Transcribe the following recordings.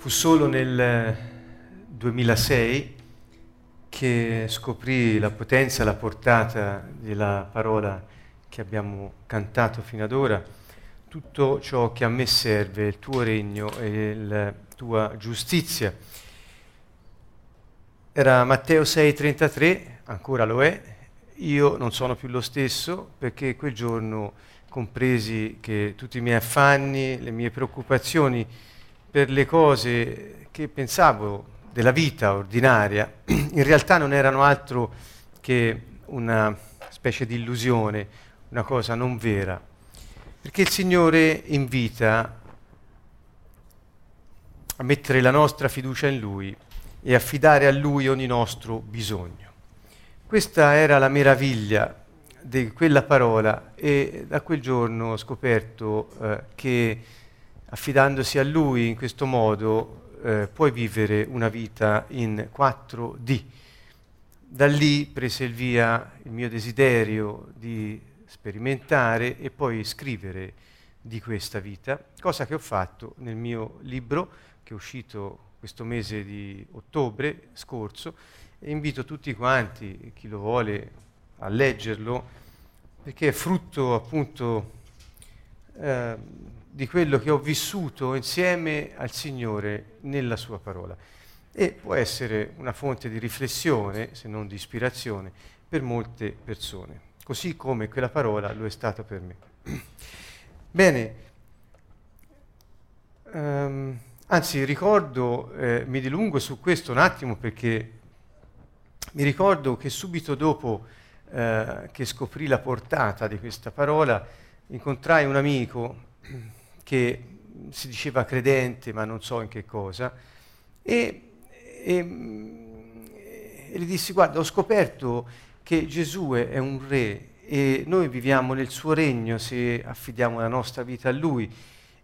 Fu solo nel 2006 che scoprì la potenza, la portata della parola che abbiamo cantato fino ad ora, tutto ciò che a me serve, il tuo regno e la tua giustizia. Era Matteo 6:33, ancora lo è, io non sono più lo stesso perché quel giorno compresi che tutti i miei affanni, le mie preoccupazioni, per le cose che pensavo della vita ordinaria, in realtà non erano altro che una specie di illusione, una cosa non vera. Perché il Signore invita a mettere la nostra fiducia in Lui e affidare a Lui ogni nostro bisogno. Questa era la meraviglia di quella parola e da quel giorno ho scoperto eh, che affidandosi a Lui in questo modo eh, puoi vivere una vita in 4D. Da lì prese il via il mio desiderio di sperimentare e poi scrivere di questa vita, cosa che ho fatto nel mio libro che è uscito questo mese di ottobre scorso e invito tutti quanti, chi lo vuole, a leggerlo perché è frutto appunto eh, di quello che ho vissuto insieme al Signore nella sua parola. E può essere una fonte di riflessione, se non di ispirazione, per molte persone, così come quella parola lo è stata per me. Bene, um, anzi ricordo, eh, mi dilungo su questo un attimo perché mi ricordo che subito dopo eh, che scoprì la portata di questa parola, incontrai un amico che si diceva credente, ma non so in che cosa, e, e, e gli dissi, guarda, ho scoperto che Gesù è un re e noi viviamo nel suo regno se affidiamo la nostra vita a Lui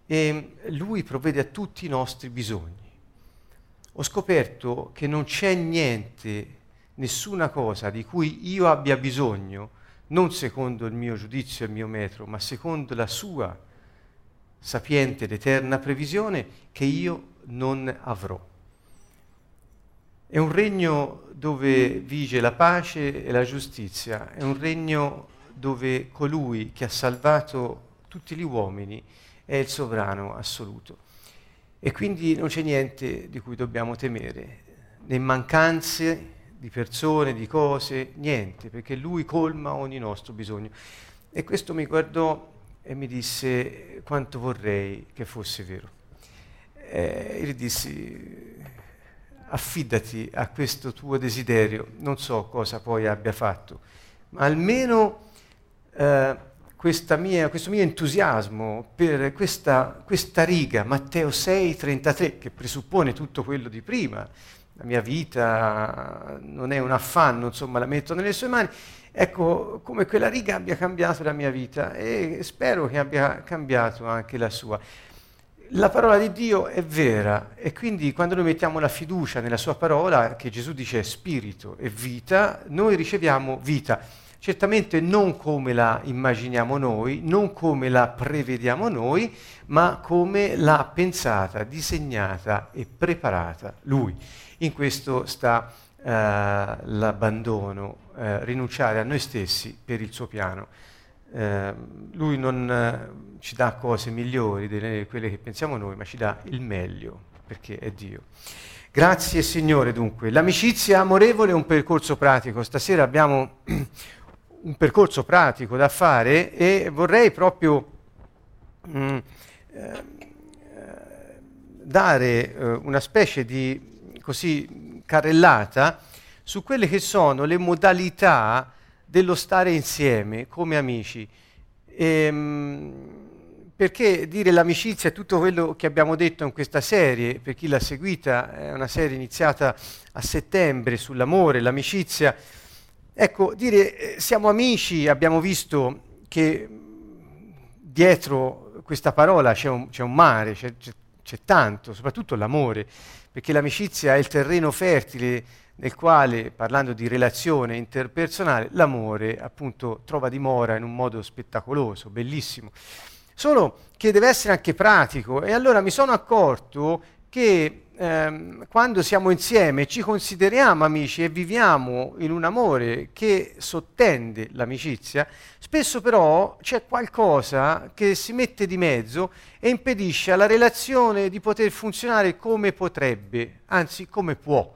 e Lui provvede a tutti i nostri bisogni. Ho scoperto che non c'è niente, nessuna cosa di cui io abbia bisogno, non secondo il mio giudizio e il mio metro, ma secondo la sua sapiente ed eterna previsione che io non avrò. È un regno dove vige la pace e la giustizia, è un regno dove colui che ha salvato tutti gli uomini è il sovrano assoluto. E quindi non c'è niente di cui dobbiamo temere, né mancanze di persone, di cose, niente, perché lui colma ogni nostro bisogno. E questo mi guardò e mi disse quanto vorrei che fosse vero. E gli dissi affidati a questo tuo desiderio, non so cosa poi abbia fatto, ma almeno eh, mia, questo mio entusiasmo per questa, questa riga, Matteo 6, 33, che presuppone tutto quello di prima, la mia vita non è un affanno, insomma la metto nelle sue mani, Ecco, come quella riga abbia cambiato la mia vita e spero che abbia cambiato anche la sua. La parola di Dio è vera e quindi quando noi mettiamo la fiducia nella sua parola, che Gesù dice spirito e vita, noi riceviamo vita. Certamente non come la immaginiamo noi, non come la prevediamo noi, ma come l'ha pensata, disegnata e preparata Lui. In questo sta l'abbandono, eh, rinunciare a noi stessi per il suo piano. Eh, lui non eh, ci dà cose migliori di quelle che pensiamo noi, ma ci dà il meglio, perché è Dio. Grazie Signore dunque. L'amicizia amorevole è un percorso pratico. Stasera abbiamo un percorso pratico da fare e vorrei proprio mh, mm, eh, dare eh, una specie di così carrellata su quelle che sono le modalità dello stare insieme come amici. Ehm, perché dire l'amicizia è tutto quello che abbiamo detto in questa serie, per chi l'ha seguita, è una serie iniziata a settembre sull'amore, l'amicizia. Ecco, dire eh, siamo amici, abbiamo visto che dietro questa parola c'è un, c'è un mare, c'è, c'è, c'è tanto, soprattutto l'amore perché l'amicizia è il terreno fertile nel quale, parlando di relazione interpersonale, l'amore appunto trova dimora in un modo spettacoloso, bellissimo. Solo che deve essere anche pratico e allora mi sono accorto che ehm, quando siamo insieme ci consideriamo amici e viviamo in un amore che sottende l'amicizia, spesso però c'è qualcosa che si mette di mezzo e impedisce alla relazione di poter funzionare come potrebbe, anzi come può.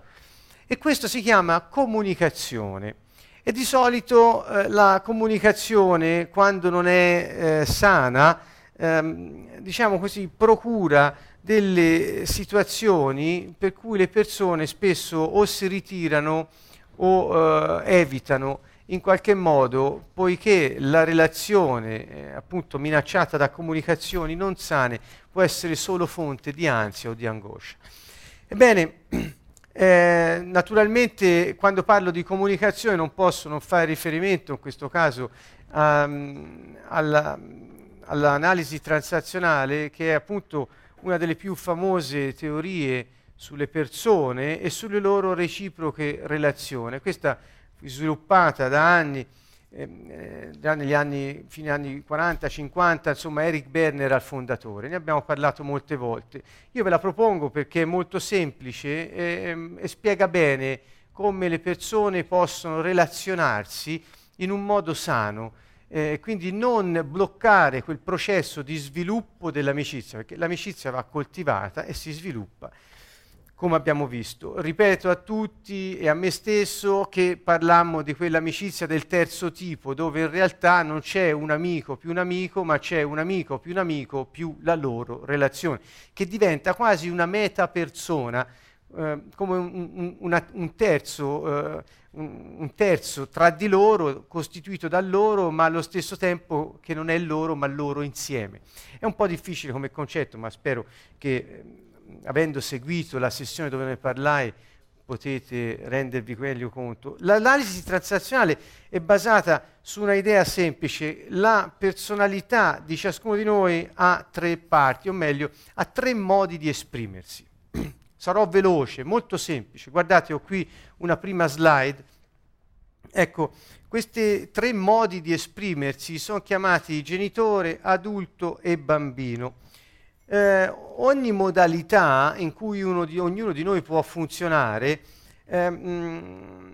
E questo si chiama comunicazione. E di solito eh, la comunicazione, quando non è eh, sana, ehm, diciamo così, procura delle situazioni per cui le persone spesso o si ritirano o eh, evitano in qualche modo, poiché la relazione eh, appunto minacciata da comunicazioni non sane può essere solo fonte di ansia o di angoscia. Ebbene, eh, naturalmente quando parlo di comunicazione non posso non fare riferimento in questo caso um, alla, all'analisi transazionale che è appunto una delle più famose teorie sulle persone e sulle loro reciproche relazioni. Questa fu sviluppata da anni, ehm, eh, già negli anni, fine anni 40-50, insomma Eric Berner era il fondatore, ne abbiamo parlato molte volte. Io ve la propongo perché è molto semplice eh, e spiega bene come le persone possono relazionarsi in un modo sano eh, quindi non bloccare quel processo di sviluppo dell'amicizia, perché l'amicizia va coltivata e si sviluppa, come abbiamo visto. Ripeto a tutti e a me stesso che parlammo di quell'amicizia del terzo tipo, dove in realtà non c'è un amico più un amico, ma c'è un amico più un amico più la loro relazione, che diventa quasi una meta persona, eh, come un, un, un terzo. Eh, un, terzo tra di loro, costituito da loro, ma allo stesso tempo che non è loro, ma loro insieme. È un po' difficile come concetto, ma spero che, eh, avendo seguito la sessione dove ne parlai, potete rendervi meglio conto. L'analisi transazionale è basata su una idea semplice, la personalità di ciascuno di noi ha tre parti, o meglio, ha tre modi di esprimersi. Sarò veloce, molto semplice. Guardate, ho qui una prima slide. Ecco, questi tre modi di esprimersi sono chiamati genitore, adulto e bambino. Eh, ogni modalità in cui di, ognuno di noi può funzionare ehm,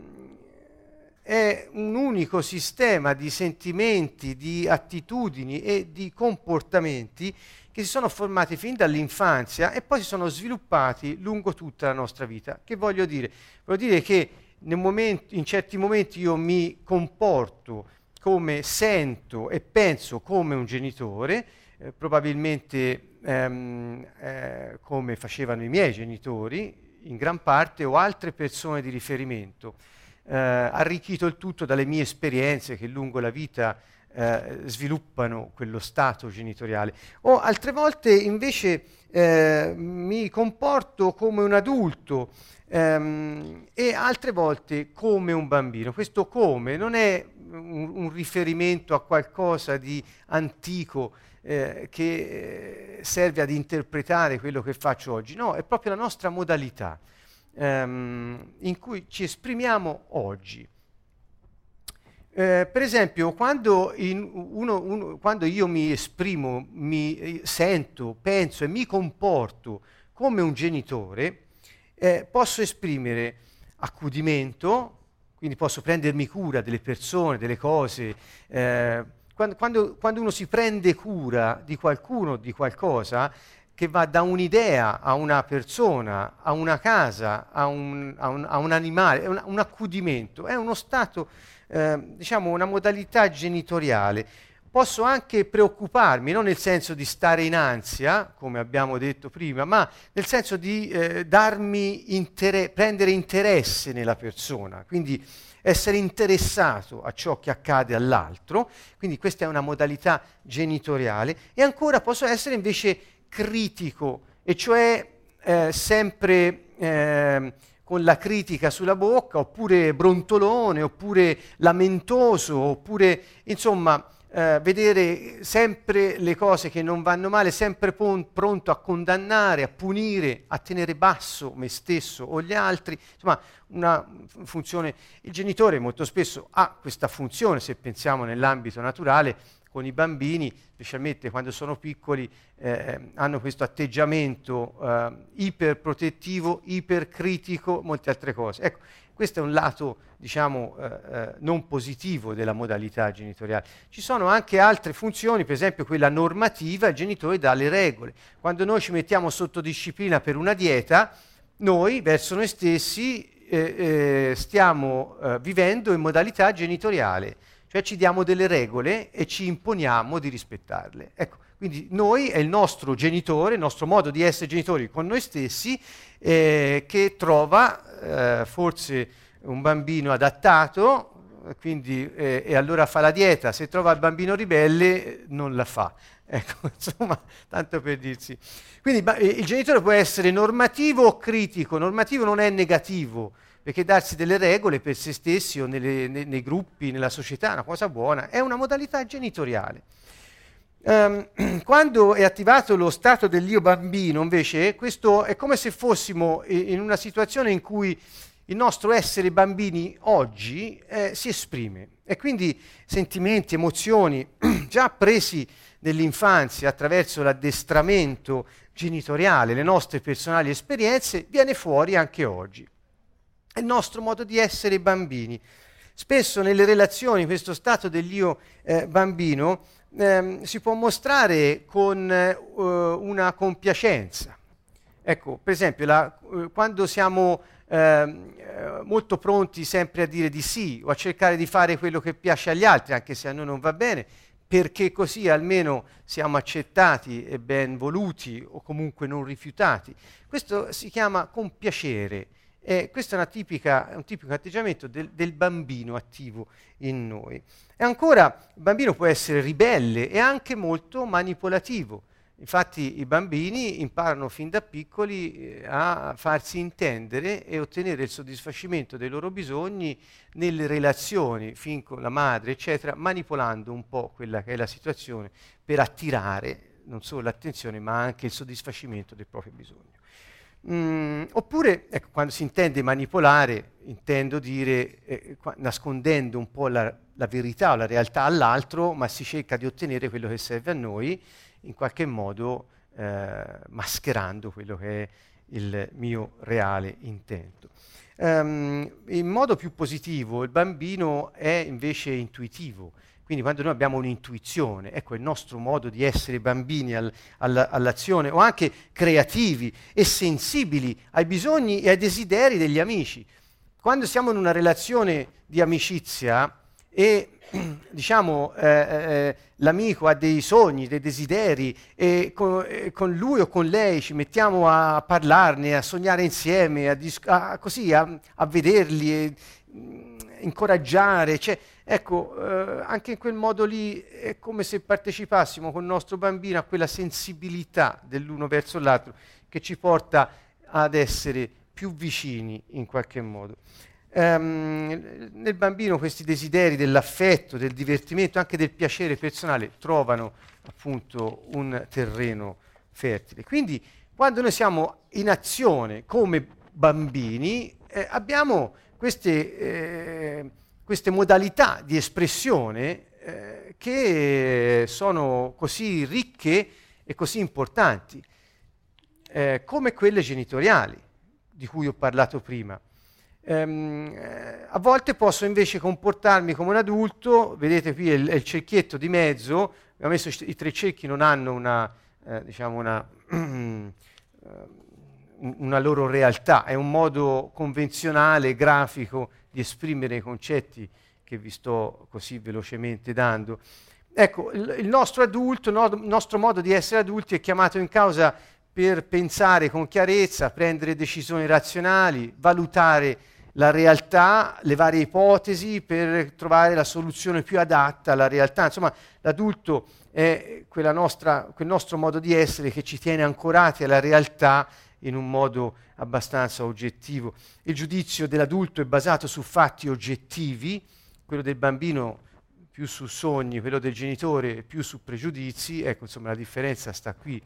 è un unico sistema di sentimenti, di attitudini e di comportamenti che si sono formati fin dall'infanzia e poi si sono sviluppati lungo tutta la nostra vita. Che voglio dire? Voglio dire che momento, in certi momenti io mi comporto come sento e penso come un genitore, eh, probabilmente ehm, eh, come facevano i miei genitori, in gran parte, o altre persone di riferimento. Eh, arricchito il tutto dalle mie esperienze che lungo la vita eh, sviluppano quello stato genitoriale. O altre volte invece eh, mi comporto come un adulto ehm, e altre volte come un bambino. Questo come non è un, un riferimento a qualcosa di antico eh, che eh, serve ad interpretare quello che faccio oggi, no, è proprio la nostra modalità ehm, in cui ci esprimiamo oggi. Eh, per esempio, quando, uno, uno, quando, io mi esprimo, mi eh, sento, penso e mi comporto come un genitore, eh, posso esprimere accudimento, quindi posso prendermi cura delle persone, delle cose. Eh, quando, quando, quando, uno si prende cura di qualcuno, di qualcosa, che va da un'idea a una persona, a una casa, a un, a un, a un animale, è un, un accudimento, è uno stato eh, diciamo, una modalità genitoriale. Posso anche preoccuparmi, non nel senso di stare in ansia, come abbiamo detto prima, ma nel senso di eh, inter- prendere interesse nella persona, quindi essere interessato a ciò che accade all'altro, quindi questa è una modalità genitoriale, e ancora posso essere invece critico, e cioè eh, sempre eh, con la critica sulla bocca, oppure brontolone, oppure lamentoso, oppure insomma eh, vedere sempre le cose che non vanno male, sempre pon- pronto a condannare, a punire, a tenere basso me stesso o gli altri. Insomma, una funzione. Il genitore molto spesso ha questa funzione, se pensiamo nell'ambito naturale, con i bambini, specialmente quando sono piccoli, eh, hanno questo atteggiamento eh, iperprotettivo, ipercritico, molte altre cose. Ecco, questo è un lato, diciamo, eh, eh, non positivo della modalità genitoriale. Ci sono anche altre funzioni, per esempio quella normativa, il genitore dà le regole. Quando noi ci mettiamo sotto disciplina per una dieta, noi verso noi stessi eh, eh, stiamo vivendo in modalità genitoriale, cioè ci diamo delle regole e ci imponiamo di rispettarle. Ecco, quindi noi è il nostro genitore, il nostro modo di essere genitori con noi stessi, eh, che trova eh, forse un bambino adattato, quindi, eh, e allora fa la dieta, se trova il bambino ribelle non la fa. Ecco, insomma, tanto per dirsi. Quindi ba- il genitore può essere normativo o critico. Normativo non è negativo, perché darsi delle regole per se stessi o nelle, nei, nei, gruppi, nella società, è una cosa buona, è una modalità genitoriale. Um, quando è attivato lo stato dell'io bambino, invece, questo è come se fossimo in una situazione in cui il nostro essere bambini oggi eh, si esprime e quindi sentimenti, emozioni già presi nell'infanzia attraverso l'addestramento genitoriale, le nostre personali esperienze, viene fuori anche oggi. È il nostro modo di essere bambini. Spesso nelle relazioni questo stato dell'io eh, bambino eh, si può mostrare con eh, una compiacenza. Ecco, per esempio, la, eh, quando siamo ehm, eh, molto pronti sempre a dire di sì o a cercare di fare quello che piace agli altri, anche se a noi non va bene, perché così almeno siamo accettati e ben voluti o comunque non rifiutati. Questo si chiama compiacere. E questo è, tipica, un tipico atteggiamento del, del, bambino attivo in noi. E ancora, il bambino può essere ribelle e anche molto manipolativo. Infatti i bambini imparano fin da piccoli eh, a farsi intendere e ottenere il soddisfacimento dei loro bisogni nelle relazioni, fin con la madre, eccetera, manipolando un po' quella che è la situazione per attirare non solo l'attenzione ma anche il soddisfacimento del proprio bisogno. Mm, oppure, ecco, quando si intende manipolare, intendo dire eh, qua, nascondendo un po' la, la verità o la realtà all'altro, ma si cerca di ottenere quello che serve a noi in qualche modo eh, mascherando quello che è il mio reale intento. Um, in modo più positivo il bambino è invece intuitivo, quindi quando noi abbiamo un'intuizione, ecco il nostro modo di essere bambini al, al, all'azione o anche creativi e sensibili ai bisogni e ai desideri degli amici. Quando siamo in una relazione di amicizia e diciamo, eh, eh, l'amico ha dei sogni, dei desideri e con, e con, lui o con lei ci mettiamo a parlarne, a sognare insieme, a, dis- a così, a, a vederli, e, mh, mm, incoraggiare. Cioè, ecco, eh, anche in quel modo lì è come se partecipassimo con il nostro bambino a quella sensibilità dell'uno verso l'altro che ci porta ad essere più vicini in qualche modo ehm, nel bambino questi desideri dell'affetto, del divertimento, anche del piacere personale trovano appunto un terreno fertile. Quindi quando noi siamo in azione come bambini eh, abbiamo queste, eh, queste, modalità di espressione eh, che sono così ricche e così importanti eh, come quelle genitoriali di cui ho parlato prima. Ehm, eh, a volte posso invece comportarmi come un adulto, vedete qui è il, il cerchietto di mezzo, abbiamo messo i tre cerchi non hanno una, eh, diciamo una, una loro realtà, è un modo convenzionale, grafico di esprimere i concetti che vi sto così velocemente dando. Ecco, il, nostro adulto, il nostro modo di essere adulti è chiamato in causa per pensare con chiarezza, prendere decisioni razionali, valutare la realtà, le varie ipotesi per trovare la soluzione più adatta alla realtà. Insomma, l'adulto è nostra, quel nostro modo di essere che ci tiene ancorati alla realtà in un modo abbastanza oggettivo. Il giudizio dell'adulto è basato su fatti oggettivi, quello del bambino più su sogni, quello del genitore più su pregiudizi, ecco insomma la differenza sta qui.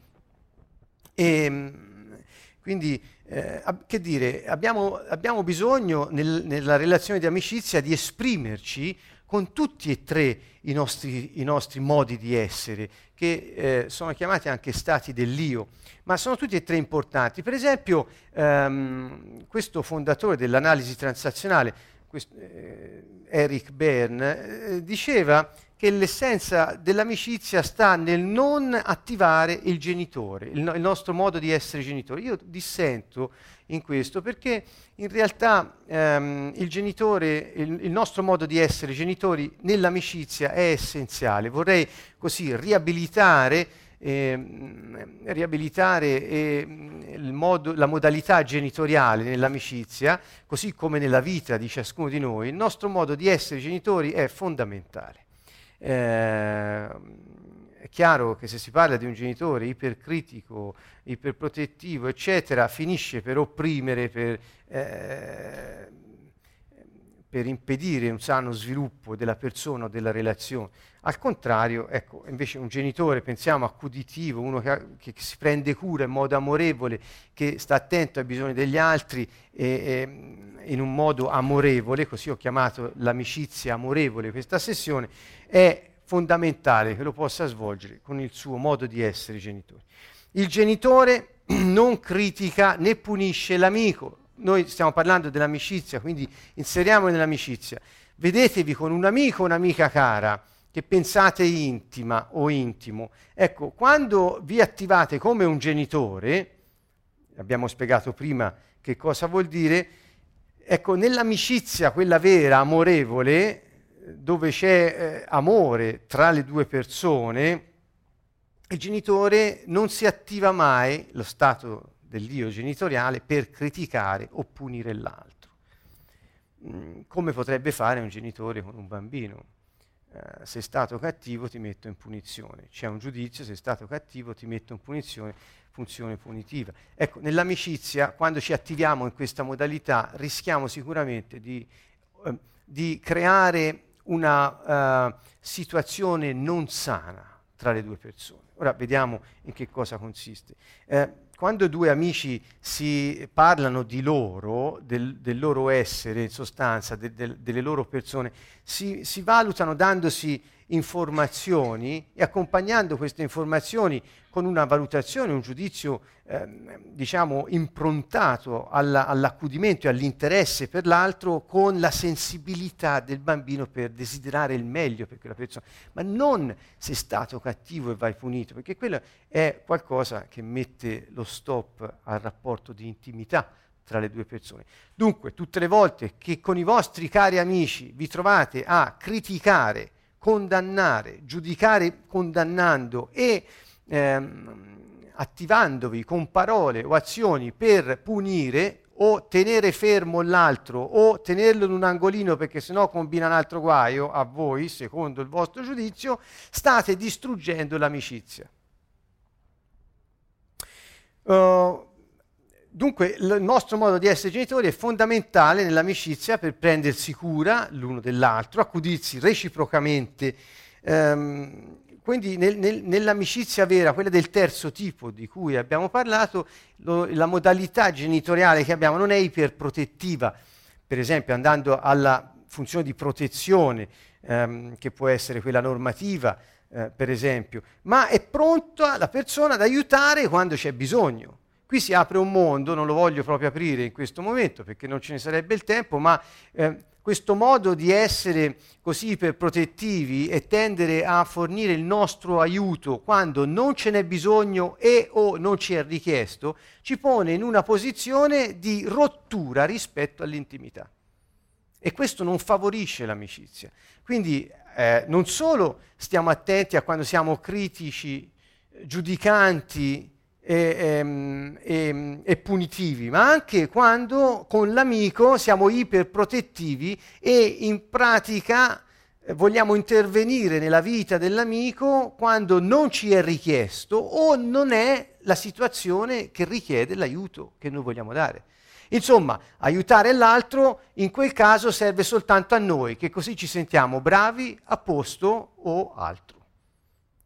E, ehm, quindi eh, che dire, abbiamo, abbiamo bisogno nel, nella relazione di amicizia di esprimerci con tutti e tre i nostri, i nostri modi di essere, che eh, sono chiamati anche stati dell'io, ma sono tutti e tre importanti. Per esempio, ehm, questo fondatore dell'analisi transazionale, questo, eh, Eric Berne, eh, diceva che l'essenza dell'amicizia sta nel non attivare il genitore, il, no- il, nostro modo di essere genitori. Io dissento in questo perché in realtà ehm, il genitore, il, il, nostro modo di essere genitori nell'amicizia è essenziale. Vorrei così riabilitare, eh, riabilitare eh, modo, la modalità genitoriale nell'amicizia, così come nella vita di ciascuno di noi. Il nostro modo di essere genitori è fondamentale. Eh, è chiaro che se si parla di un genitore ipercritico, iperprotettivo, eccetera, finisce per opprimere, per, eh, per impedire un sano sviluppo della persona o della relazione. Al contrario, ecco, invece un genitore, pensiamo, accuditivo, uno che, che, si prende cura in modo amorevole, che sta attento ai bisogni degli altri e, e, in un modo amorevole, così ho chiamato l'amicizia amorevole questa sessione, è fondamentale che lo possa svolgere con il suo modo di essere genitore. Il genitore non critica né punisce l'amico. Noi stiamo parlando dell'amicizia, quindi inseriamo nell'amicizia. Vedetevi con un amico o un'amica cara che pensate intima o intimo. Ecco, quando vi attivate come un genitore, abbiamo spiegato prima che cosa vuol dire, ecco, nell'amicizia, quella vera, amorevole, dove c'è eh, amore tra le due persone, il genitore non si attiva mai, lo stato dell'io genitoriale, per criticare o punire l'altro, mm, come potrebbe fare un genitore con un bambino. Uh, sei stato cattivo ti metto in punizione, c'è un giudizio, sei stato cattivo ti metto in punizione, funzione punitiva. Ecco, nell'amicizia, quando ci attiviamo in questa modalità, rischiamo sicuramente di, uh, di creare una uh, situazione non sana tra le due persone. Ora vediamo in che cosa consiste. Eh, quando due amici si parlano di loro, del, del loro essere in sostanza, de, de, delle loro persone, si, si valutano dandosi informazioni e accompagnando queste informazioni con una valutazione, un giudizio ehm, diciamo improntato alla, all'accudimento e all'interesse per l'altro con la sensibilità del bambino per desiderare il meglio per quella persona, ma non sei stato cattivo e vai punito, perché quello è qualcosa che mette lo stop al rapporto di intimità tra le due persone. Dunque, tutte le volte che con i vostri cari amici vi trovate a criticare, condannare, giudicare condannando e ehm, attivandovi con parole o azioni per punire o tenere fermo l'altro o tenerlo in un angolino perché sennò combina un altro guaio a voi, secondo il vostro giudizio, state distruggendo l'amicizia. Uh, Dunque il nostro modo di essere genitori è fondamentale nell'amicizia per prendersi cura l'uno dell'altro, accudirsi reciprocamente. Ehm, quindi nel, nel, nell'amicizia vera, quella del terzo tipo di cui abbiamo parlato, lo, la modalità genitoriale che abbiamo non è iperprotettiva, per esempio andando alla funzione di protezione, ehm, che può essere quella normativa, eh, per esempio, ma è pronta la persona ad aiutare quando c'è bisogno. Qui si apre un mondo, non lo voglio proprio aprire in questo momento perché non ce ne sarebbe il tempo, ma eh, questo modo di essere così iperprotettivi e tendere a fornire il nostro aiuto quando non ce n'è bisogno e o non ci è richiesto, ci pone in una posizione di rottura rispetto all'intimità. E questo non favorisce l'amicizia. Quindi eh, non solo stiamo attenti a quando siamo critici, giudicanti, e, ehm, e, e, punitivi, ma anche quando con l'amico siamo iperprotettivi e in pratica eh, vogliamo intervenire nella vita dell'amico quando non ci è richiesto o non è la situazione che richiede l'aiuto che noi vogliamo dare. Insomma, aiutare l'altro in quel caso serve soltanto a noi, che così ci sentiamo bravi, a posto o altro.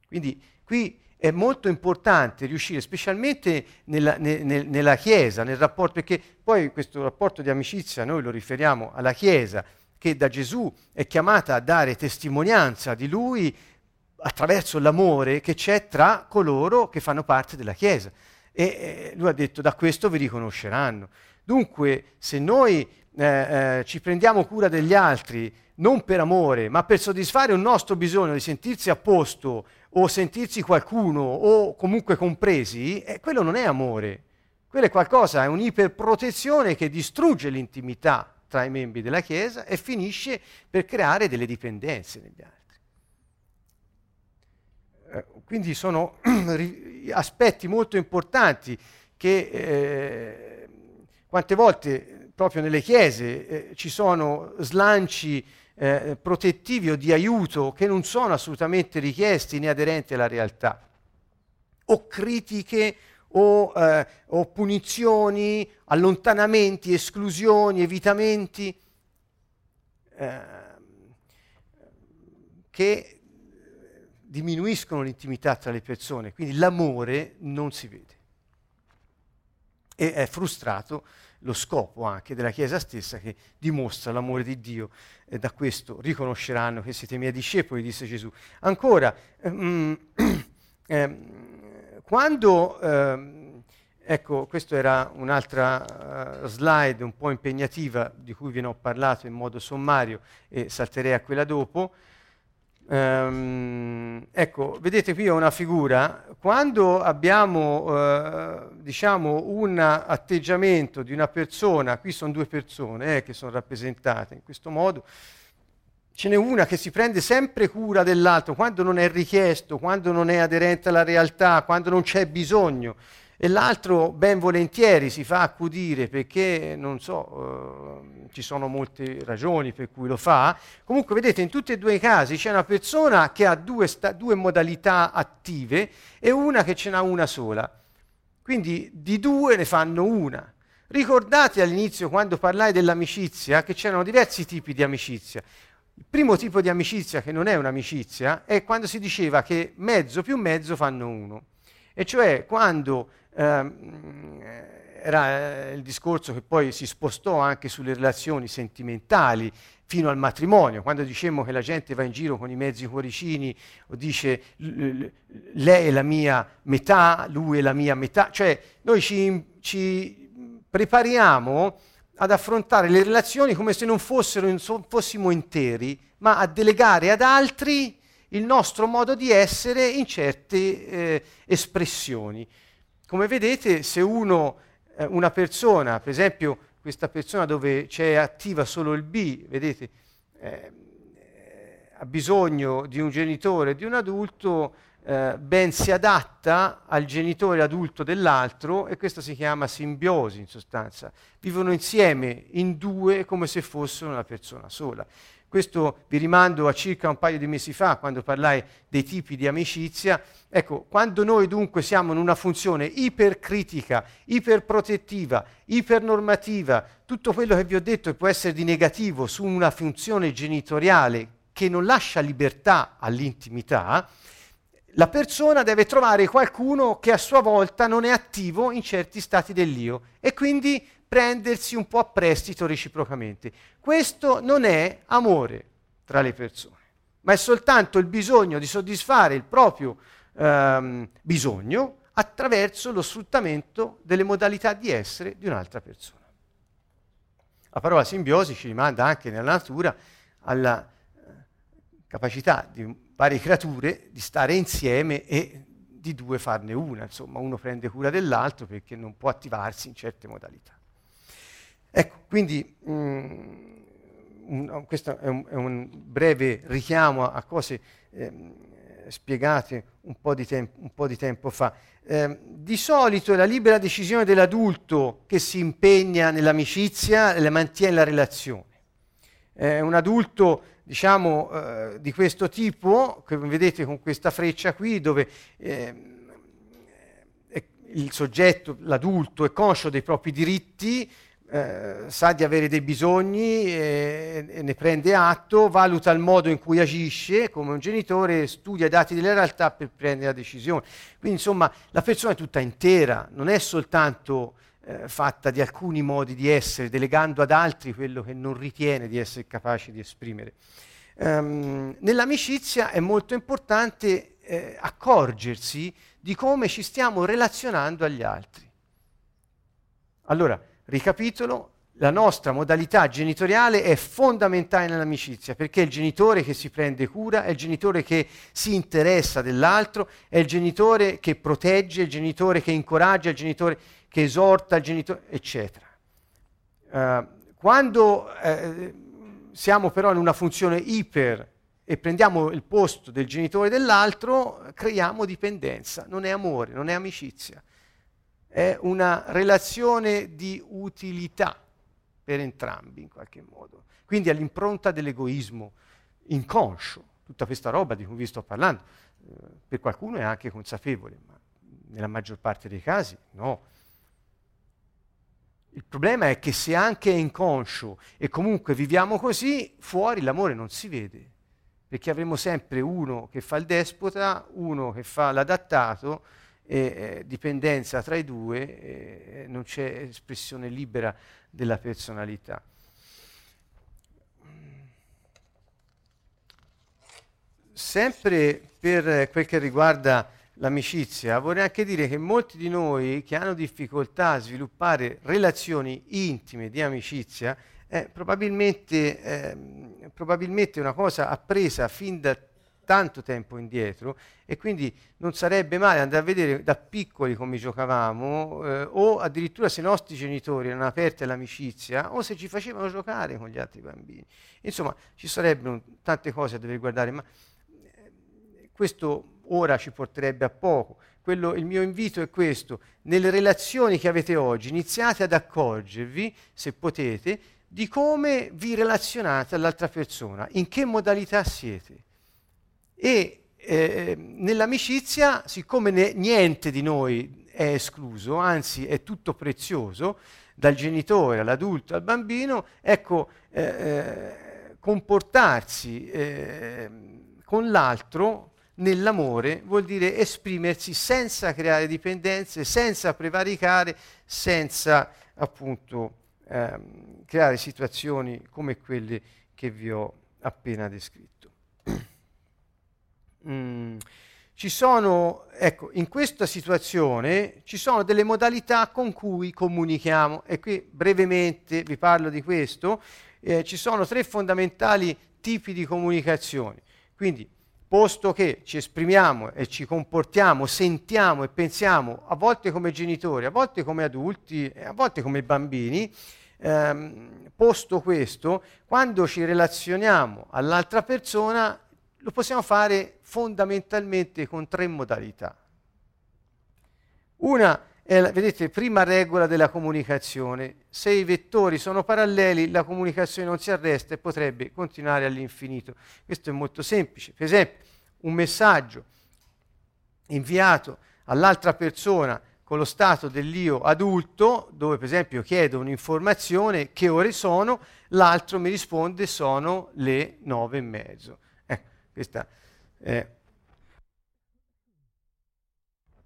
Quindi qui è molto importante riuscire, specialmente nella, ne, ne, nella Chiesa, nel rapporto, perché poi questo rapporto di amicizia noi lo riferiamo alla Chiesa, che da Gesù è chiamata a dare testimonianza di lui attraverso l'amore che c'è tra coloro che fanno parte della Chiesa. E eh, lui ha detto, da questo vi riconosceranno. Dunque, se noi eh, eh, ci prendiamo cura degli altri, non per amore, ma per soddisfare un nostro bisogno di sentirsi a posto o sentirsi qualcuno o comunque compresi, eh, quello non è amore. Quello è qualcosa, è un'iperprotezione che distrugge l'intimità tra i membri della Chiesa e finisce per creare delle dipendenze negli altri. Eh, quindi sono aspetti molto importanti che eh, quante volte proprio nelle chiese eh, ci sono slanci eh, protettivi o di aiuto che non sono assolutamente richiesti né aderenti alla realtà, o critiche o, eh, o punizioni, allontanamenti, esclusioni, evitamenti, eh, che diminuiscono l'intimità tra le persone, quindi l'amore non si vede. E è frustrato lo scopo anche della Chiesa stessa che dimostra l'amore di Dio e da questo riconosceranno che siete miei discepoli, disse Gesù. Ancora, ehm, ehm, quando, ehm, ecco, questa era un'altra uh, slide un po' impegnativa di cui vi ho parlato in modo sommario e salterei a quella dopo, Um, ecco, vedete qui una figura, quando abbiamo uh, diciamo un atteggiamento di una persona, qui sono due persone eh, che sono rappresentate in questo modo, ce n'è una che si prende sempre cura dell'altro. Quando non è richiesto, quando non è aderente alla realtà, quando non c'è bisogno e l'altro ben volentieri si fa accudire perché, non so, eh, ci sono molte ragioni per cui lo fa. Comunque, vedete, in tutti e due i casi c'è una persona che ha due, sta- due modalità attive e una che ce n'ha una sola. Quindi di due ne fanno una. Ricordate all'inizio, quando parlai dell'amicizia, che c'erano diversi tipi di amicizia. Il primo tipo di amicizia, che non è un'amicizia, è quando si diceva che mezzo più mezzo fanno uno. E cioè quando Ehm, era il discorso che poi si spostò anche sulle relazioni sentimentali fino al matrimonio, quando dicemmo che la gente va in giro con i mezzi cuoricini o dice lei è la mia metà, lui è la mia metà, cioè noi ci, ci prepariamo ad affrontare le relazioni come se non fossero, fossimo interi, ma a delegare ad altri il nostro modo di essere in certe eh, espressioni. Come vedete, se uno, eh, una persona, per esempio questa persona dove c'è attiva solo il B, vedete, eh, ha bisogno di un genitore e di un adulto, eh, ben si adatta al genitore adulto dell'altro e questo si chiama simbiosi in sostanza. Vivono insieme in due come se fossero una persona sola. Questo vi rimando a circa un paio di mesi fa, quando parlai dei tipi di amicizia. Ecco, quando noi dunque siamo in una funzione ipercritica, iperprotettiva, ipernormativa, tutto quello che vi ho detto può essere di negativo su una funzione genitoriale che non lascia libertà all'intimità, la persona deve trovare qualcuno che a sua volta non è attivo in certi stati dell'io e quindi prendersi un po' a prestito reciprocamente. Questo non è amore tra le persone, ma è soltanto il bisogno di soddisfare il proprio ehm, bisogno attraverso lo sfruttamento delle modalità di essere di un'altra persona. La parola simbiosi ci rimanda anche nella natura alla eh, capacità di varie creature di stare insieme e di due farne una, insomma uno prende cura dell'altro perché non può attivarsi in certe modalità. Ecco, quindi mh, mm, questo è un, è un, breve richiamo a cose eh, spiegate un po, tempo, un po' di tempo fa. Eh, di solito è la libera decisione dell'adulto che si impegna nell'amicizia e mantiene la relazione. Eh, un adulto diciamo, eh, di questo tipo, che vedete con questa freccia qui, dove eh, il soggetto, l'adulto, è conscio dei propri diritti, eh, sa di avere dei bisogni e, e, ne prende atto, valuta il modo in cui agisce come un genitore, studia i dati della realtà per prendere la decisione. Quindi insomma la persona è tutta intera, non è soltanto eh, fatta di alcuni modi di essere, delegando ad altri quello che non ritiene di essere capace di esprimere. Um, nell'amicizia è molto importante eh, accorgersi di come ci stiamo relazionando agli altri. Allora, ricapitolo, la nostra modalità genitoriale è fondamentale nell'amicizia perché è il genitore che si prende cura, è il genitore che si interessa dell'altro, è il genitore che protegge, il genitore che incoraggia, il genitore che esorta, il genitore, eccetera. Uh, quando uh, siamo però in una funzione iper e prendiamo il posto del genitore dell'altro, creiamo dipendenza, non è amore, non è amicizia, è una relazione di utilità per entrambi in qualche modo. Quindi all'impronta dell'egoismo inconscio, tutta questa roba di cui vi sto parlando, eh, per qualcuno è anche consapevole, ma nella maggior parte dei casi no. Il problema è che se anche è inconscio e comunque viviamo così, fuori l'amore non si vede, perché avremo sempre uno che fa il despota, uno che fa l'adattato, e, eh, dipendenza tra i due, eh, non c'è espressione libera della personalità. Sempre per quel che riguarda l'amicizia, vorrei anche dire che molti di noi che hanno difficoltà a sviluppare relazioni intime di amicizia, è probabilmente, eh, probabilmente una cosa appresa fin da tanto tempo indietro e quindi non sarebbe male andare a vedere da piccoli come giocavamo eh, o addirittura se i nostri genitori erano aperti all'amicizia o se ci facevano giocare con gli altri bambini. Insomma, ci sarebbero tante cose a dover guardare, ma eh, questo ora ci porterebbe a poco. Quello, il mio invito è questo, nelle relazioni che avete oggi iniziate ad accorgervi, se potete, di come vi relazionate all'altra persona, in che modalità siete. E eh, nell'amicizia, siccome ne, niente di noi è escluso, anzi è tutto prezioso, dal genitore all'adulto al bambino, ecco, eh, eh comportarsi eh, con l'altro nell'amore vuol dire esprimersi senza creare dipendenze, senza prevaricare, senza appunto ehm, creare situazioni come quelle che vi ho appena descritto. Ci sono, ecco, in questa situazione ci sono delle modalità con cui comunichiamo e qui brevemente vi parlo di questo. Eh, ci sono tre fondamentali tipi di comunicazione. Quindi, posto che ci esprimiamo e ci comportiamo, sentiamo e pensiamo a volte come genitori, a volte come adulti, a volte come bambini, ehm, posto questo, quando ci relazioniamo all'altra persona lo possiamo fare fondamentalmente con tre modalità. Una è, vedete, prima regola della comunicazione. Se i vettori sono paralleli, la comunicazione non si arresta e potrebbe continuare all'infinito. Questo è molto semplice. Per esempio, un messaggio inviato all'altra persona con lo stato dell'io adulto, dove per esempio chiedo un'informazione, che ore sono, l'altro mi risponde sono le nove e mezzo. Questo è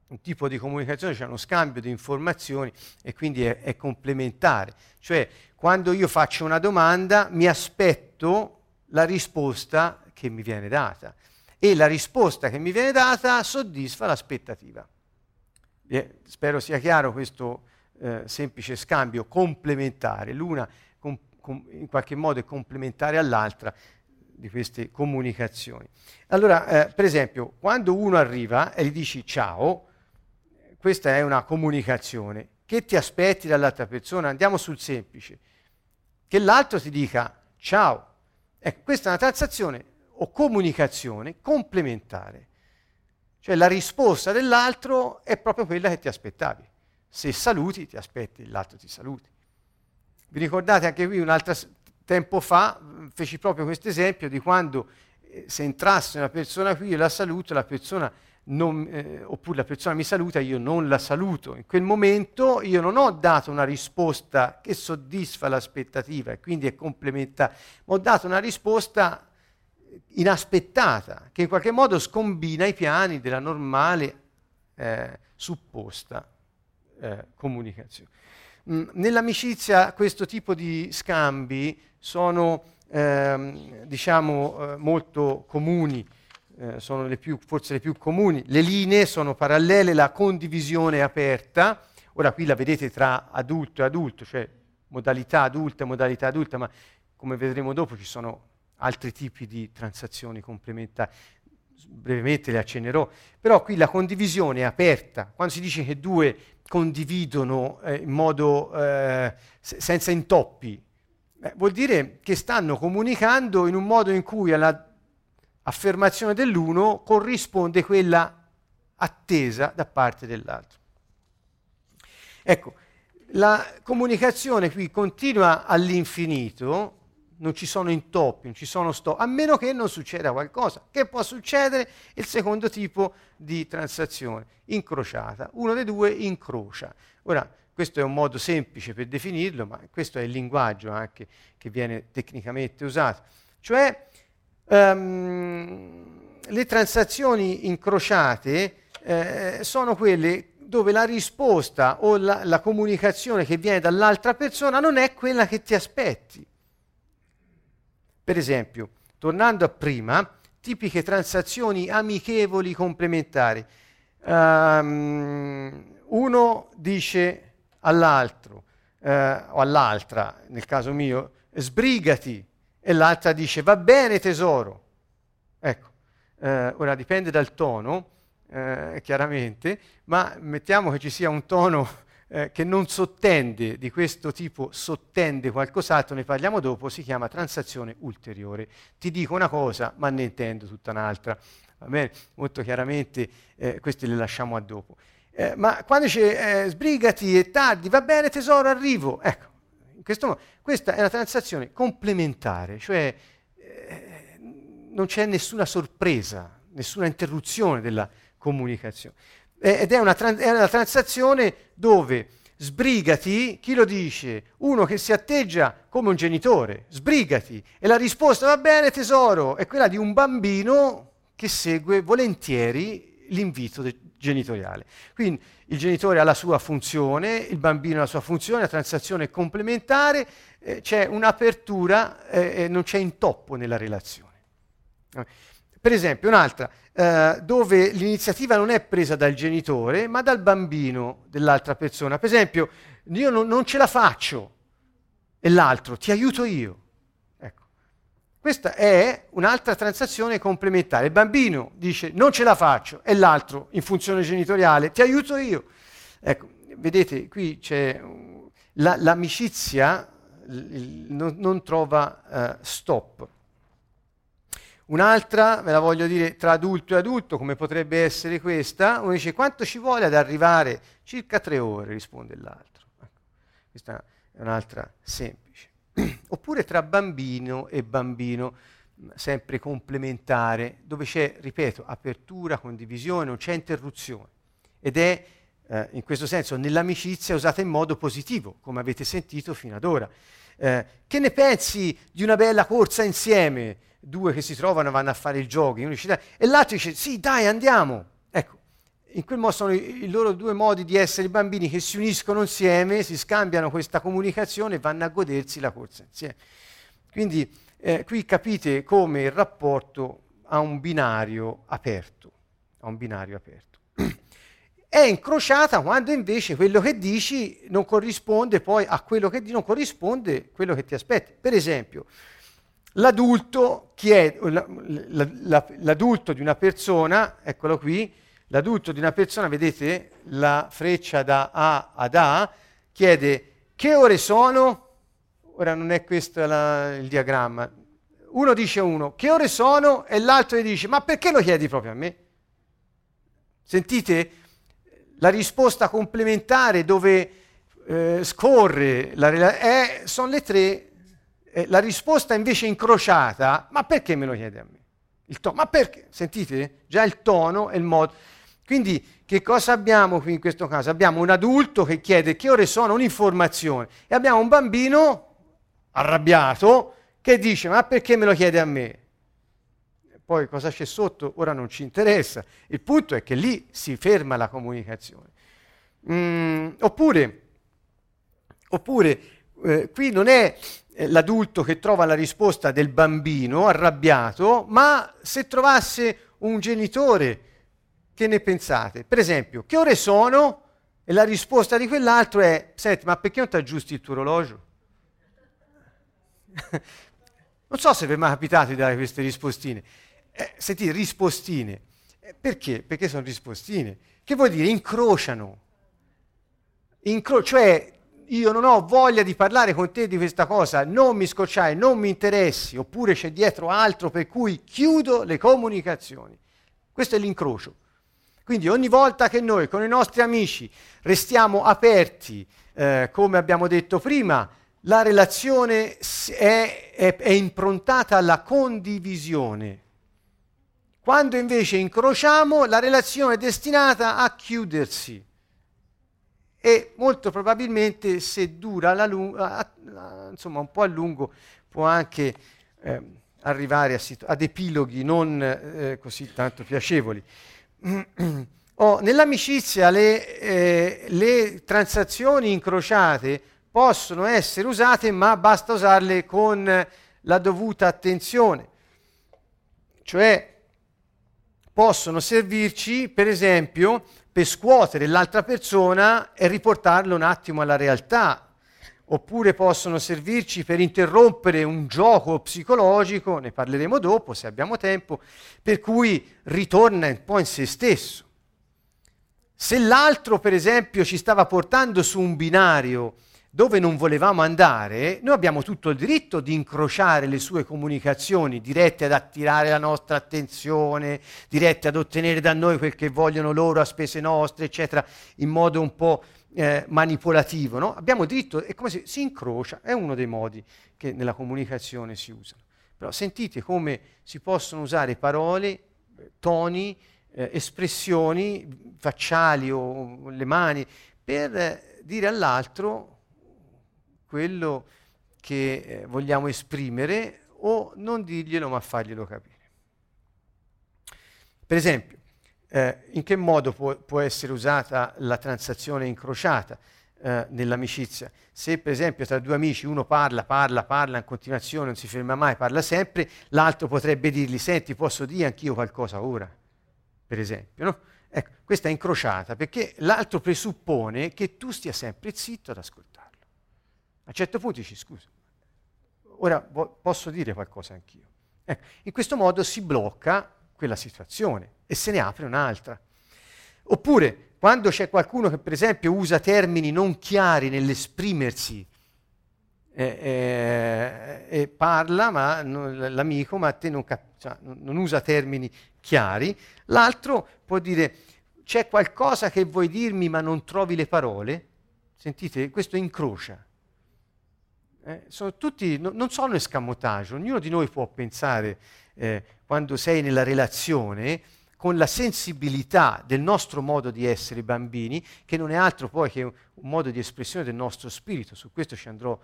un tipo di comunicazione, c'è uno scambio di informazioni e quindi è, è complementare. Cioè, quando io faccio una domanda, mi aspetto la risposta che mi viene data e la risposta che mi viene data soddisfa l'aspettativa. Eh, spero sia chiaro questo eh, semplice scambio complementare. L'una com- com- in qualche modo è complementare all'altra di queste comunicazioni. Allora, eh, per esempio, quando uno arriva e gli dici ciao, questa è una comunicazione. Che ti aspetti dall'altra persona? Andiamo sul semplice. Che l'altro ti dica ciao. Ecco, questa è una transazione o comunicazione complementare. Cioè la risposta dell'altro è proprio quella che ti aspettavi. Se saluti, ti aspetti, l'altro ti saluti. Vi ricordate anche qui un'altra tempo fa feci proprio questo esempio di quando eh, se entrasse una persona qui, io la saluto, la persona non, eh, oppure la persona mi saluta, io non la saluto. In quel momento io non ho dato una risposta che soddisfa l'aspettativa e quindi è complementare, ma ho dato una risposta inaspettata, che in qualche modo scombina i piani della normale eh, supposta eh, comunicazione. Mm, nell'amicizia questo tipo di scambi sono ehm, diciamo, eh, molto comuni, eh, sono le più, forse le più comuni. Le linee sono parallele, la condivisione è aperta. Ora qui la vedete tra adulto e adulto, cioè modalità adulta e modalità adulta, ma come vedremo dopo ci sono altri tipi di transazioni complementari. Brevemente le accennerò, però qui la condivisione è aperta. Quando si dice che due condividono eh, in modo eh, senza intoppi, eh, vuol dire che stanno comunicando in un modo in cui all'affermazione dell'uno corrisponde quella attesa da parte dell'altro. Ecco, la comunicazione qui continua all'infinito, non ci sono intoppi, non ci sono stop, a meno che non succeda qualcosa. Che può succedere? Il secondo tipo di transazione, incrociata. Uno dei due incrocia. Ora, questo è un modo semplice per definirlo, ma questo è il linguaggio anche che viene tecnicamente usato. Cioè, um, le transazioni incrociate eh, sono quelle dove la risposta o la, la comunicazione che viene dall'altra persona non è quella che ti aspetti. Per esempio, tornando a prima, tipiche transazioni amichevoli complementari. Um, uno dice all'altro eh, o all'altra, nel caso mio, sbrigati, e l'altra dice va bene tesoro. Ecco, eh, ora dipende dal tono, eh, chiaramente, ma mettiamo che ci sia un tono eh, che non sottende di questo tipo, sottende qualcos'altro, ne parliamo dopo, si chiama transazione ulteriore. Ti dico una cosa, ma ne intendo tutta un'altra. Va bene? Molto chiaramente eh, queste le lasciamo a dopo. Eh, ma quando dice eh, sbrigati, è tardi, va bene tesoro, arrivo. Ecco, in questo modo, questa è una transazione complementare, cioè eh, non c'è nessuna sorpresa, nessuna interruzione della comunicazione. Ed è una, tra- è una transazione dove sbrigati, chi lo dice? Uno che si atteggia come un genitore, sbrigati. E la risposta, va bene tesoro, è quella di un bambino che segue volentieri l'invito de- genitoriale. Quindi il genitore ha la sua funzione, il bambino ha la sua funzione, la transazione è complementare, eh, c'è un'apertura eh, non c'è intoppo nella relazione. Per esempio, un'altra, eh, dove l'iniziativa non è presa dal genitore, ma dal bambino dell'altra persona. Per esempio, io non, non ce la faccio e l'altro, ti aiuto io. Ecco. Questa è un'altra transazione complementare. Il bambino dice non ce la faccio e l'altro, in funzione genitoriale, ti aiuto io. Ecco, vedete, qui c'è la, l'amicizia non, non, trova uh, stop. Un'altra, ve la voglio dire, tra adulto e adulto, come potrebbe essere questa, uno dice quanto ci vuole ad arrivare? Circa tre ore, risponde l'altro. Ecco, questa è un'altra semplice. Oppure tra bambino e bambino, sempre complementare, dove c'è, ripeto, apertura, condivisione, non c'è interruzione. Ed è, eh, in questo senso, nell'amicizia usata in modo positivo, come avete sentito fino ad ora. Eh, che ne pensi di una bella corsa insieme? Due che si trovano vanno a fare il jogging, dice, e l'altro dice sì dai andiamo. Ecco, in quel modo sono i, i, loro due modi di essere bambini che si uniscono insieme, si scambiano questa comunicazione e vanno a godersi la corsa insieme. Quindi eh, qui capite come il rapporto ha un binario aperto, ha un binario aperto. È incrociata quando invece quello che dici non corrisponde poi a quello che dici, non corrisponde quello che ti aspetti. Per esempio, L'adulto, chiede, la, la, la, l'adulto di una persona, eccolo qui, l'adulto di una persona, vedete la freccia da A ad A, chiede che ore sono? Ora non è questo la, il diagramma. Uno dice a uno che ore sono e l'altro gli dice ma perché lo chiedi proprio a me? Sentite la risposta complementare dove eh, scorre la relazione, sono le tre eh, la risposta invece incrociata, ma perché me lo chiede a me? Il tono, ma perché? Sentite? Già il tono e il modo. Quindi che cosa abbiamo qui in questo caso? Abbiamo un adulto che chiede che ore sono un'informazione e abbiamo un bambino arrabbiato che dice ma perché me lo chiede a me? Poi cosa c'è sotto ora non ci interessa. Il punto è che lì si ferma la comunicazione. Mm, oppure Oppure eh, qui non è l'adulto che trova la risposta del bambino arrabbiato, ma se trovasse un genitore, che ne pensate? Per esempio, che ore sono? E la risposta di quell'altro è, senti, ma perché non ti aggiusti il tuo orologio? non so se vi è mai capitato di dare queste rispostine. Eh, sentite, rispostine. Eh, perché? Perché sono rispostine. Che vuol dire? Incrociano. Incro- cioè io non ho voglia di parlare con te di questa cosa, non mi scocciai, non mi interessi, oppure c'è dietro altro per cui chiudo le comunicazioni. Questo è l'incrocio. Quindi ogni volta che noi con i nostri amici restiamo aperti, eh, come abbiamo detto prima, la relazione è, è, è improntata alla condivisione. Quando invece incrociamo, la relazione è destinata a chiudersi e molto probabilmente se dura la lunga, insomma un po' a lungo può anche eh, arrivare a situ- ad epiloghi non eh, così tanto piacevoli. oh, nell'amicizia le, eh, le transazioni incrociate possono essere usate ma basta usarle con la dovuta attenzione, cioè possono servirci per esempio per scuotere l'altra persona e riportarlo un attimo alla realtà. Oppure possono servirci per interrompere un gioco psicologico, ne parleremo dopo se abbiamo tempo, per cui ritorna un po' in se stesso. Se l'altro, per esempio, ci stava portando su un binario dove non volevamo andare, noi abbiamo tutto il diritto di incrociare le sue comunicazioni dirette ad attirare la nostra attenzione, dirette ad ottenere da noi quel che vogliono loro a spese nostre, eccetera, in modo un po' eh, manipolativo. No? Abbiamo diritto, è come se si incrocia, è uno dei modi che nella comunicazione si usano. Però sentite come si possono usare parole, toni, eh, espressioni facciali o le mani per eh, dire all'altro quello che eh, vogliamo esprimere o non dirglielo ma farglielo capire. Per esempio, eh, in che modo può, può, essere usata la transazione incrociata eh, nell'amicizia? Se per esempio tra due amici uno parla, parla, parla in continuazione, non si ferma mai, parla sempre, l'altro potrebbe dirgli, senti, posso dire anch'io qualcosa ora, per esempio, no? Ecco, questa è incrociata perché l'altro presuppone che tu stia sempre zitto ad ascoltare. A un certo punto dici, scusa, ora vo- posso dire qualcosa anch'io. Ecco, in questo modo si blocca quella situazione e se ne apre un'altra. Oppure, quando c'è qualcuno che per esempio usa termini non chiari nell'esprimersi eh, eh, e parla, ma non, l'amico, ma te non, cap- cioè, non usa termini chiari, l'altro può dire c'è qualcosa che vuoi dirmi ma non trovi le parole? Sentite, questo incrocia. Eh, sono tutti, no, non sono escamotage, ognuno di noi può pensare eh, quando sei nella relazione con la sensibilità del nostro modo di essere bambini, che non è altro poi che un, modo di espressione del nostro spirito. Su questo ci andrò,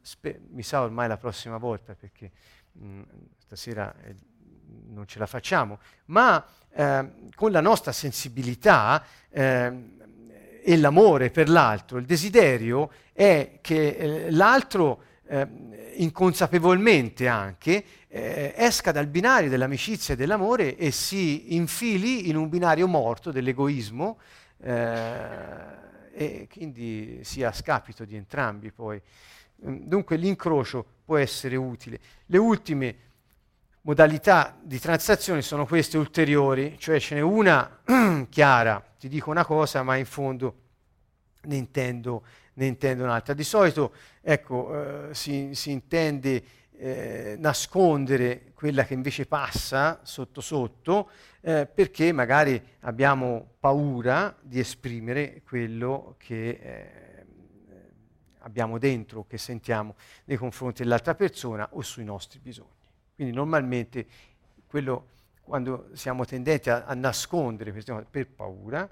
spe- mi sa ormai la prossima volta, perché mh, mm, stasera eh, non ce la facciamo, ma eh, con la nostra sensibilità eh, e l'amore per l'altro, il desiderio è che eh, l'altro eh, inconsapevolmente anche eh, esca dal binario dell'amicizia e dell'amore e si infili in un binario morto dell'egoismo eh, e quindi sia a scapito di entrambi poi. Mm, dunque l'incrocio può essere utile. Le ultime modalità di transazione sono queste ulteriori, cioè ce n'è una chiara, ti dico una cosa ma in fondo ne intendo ne intende un'altra. Di solito ecco, eh, si, si, intende eh, nascondere quella che invece passa sotto sotto eh, perché magari abbiamo paura di esprimere quello che eh, abbiamo dentro, che sentiamo nei confronti dell'altra persona o sui nostri bisogni. Quindi normalmente quello quando siamo tendenti a, a nascondere queste cose per paura,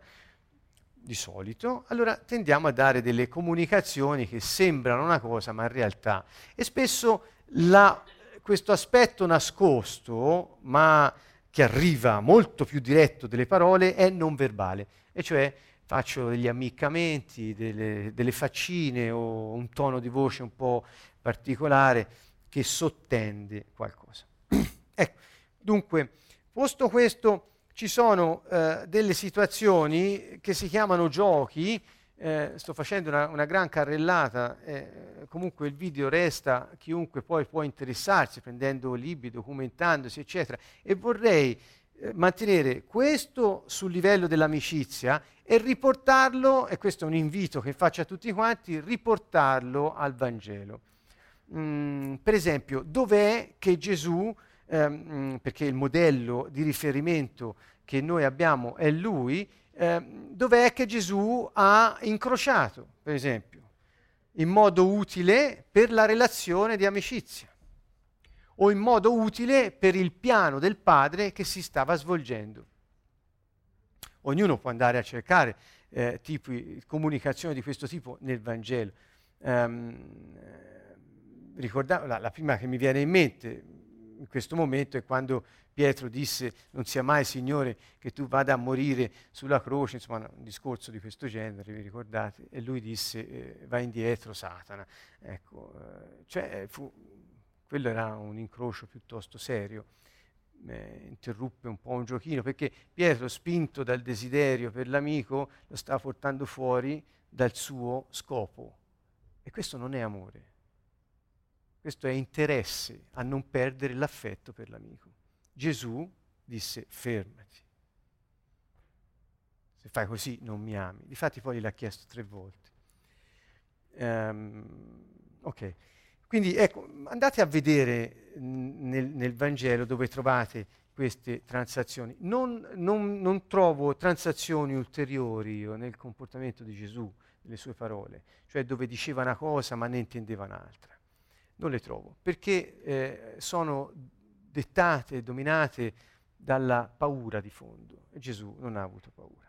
di solito, allora tendiamo a dare delle comunicazioni che sembrano una cosa, ma in realtà. E spesso la, questo aspetto nascosto, ma che arriva molto più diretto delle parole, è non verbale. E cioè faccio degli ammiccamenti, delle, delle faccine o un tono di voce un po' particolare che sottende qualcosa. ecco, dunque, posto questo, ci sono eh, delle situazioni che si chiamano giochi, eh, sto facendo una, una gran carrellata, eh, comunque il video resta, chiunque poi può interessarsi prendendo libri, documentandosi, eccetera, e vorrei eh, mantenere questo sul livello dell'amicizia e riportarlo, e questo è un invito che faccio a tutti quanti, riportarlo al Vangelo. Mm, per esempio, dov'è che Gesù, ehm, perché il modello di riferimento che noi abbiamo è lui, eh, dov'è che Gesù ha incrociato, per esempio, in modo utile per la relazione di amicizia o in modo utile per il piano del Padre che si stava svolgendo. Ognuno può andare a cercare eh, tipi, comunicazioni di questo tipo nel Vangelo. Um, ricorda- la, la prima che mi viene in mente in questo momento è quando Pietro disse non sia mai Signore che tu vada a morire sulla croce, insomma un discorso di questo genere, vi ricordate? E lui disse eh, va indietro Satana. Ecco, eh, cioè, fu, quello era un incrocio piuttosto serio. Eh, interruppe un po' un giochino perché Pietro, spinto dal desiderio per l'amico, lo stava portando fuori dal suo scopo. E questo non è amore. Questo è interesse a non perdere l'affetto per l'amico. Gesù disse fermati. Se fai così non mi ami. Difatti poi gliel'ha chiesto tre volte. Um, ok, quindi ecco, andate a vedere nel, nel Vangelo dove trovate queste transazioni. Non, non, non, trovo transazioni ulteriori io nel comportamento di Gesù, nelle sue parole, cioè dove diceva una cosa ma ne intendeva un'altra non le trovo, perché eh, sono dettate dominate dalla paura di fondo e Gesù non ha avuto paura.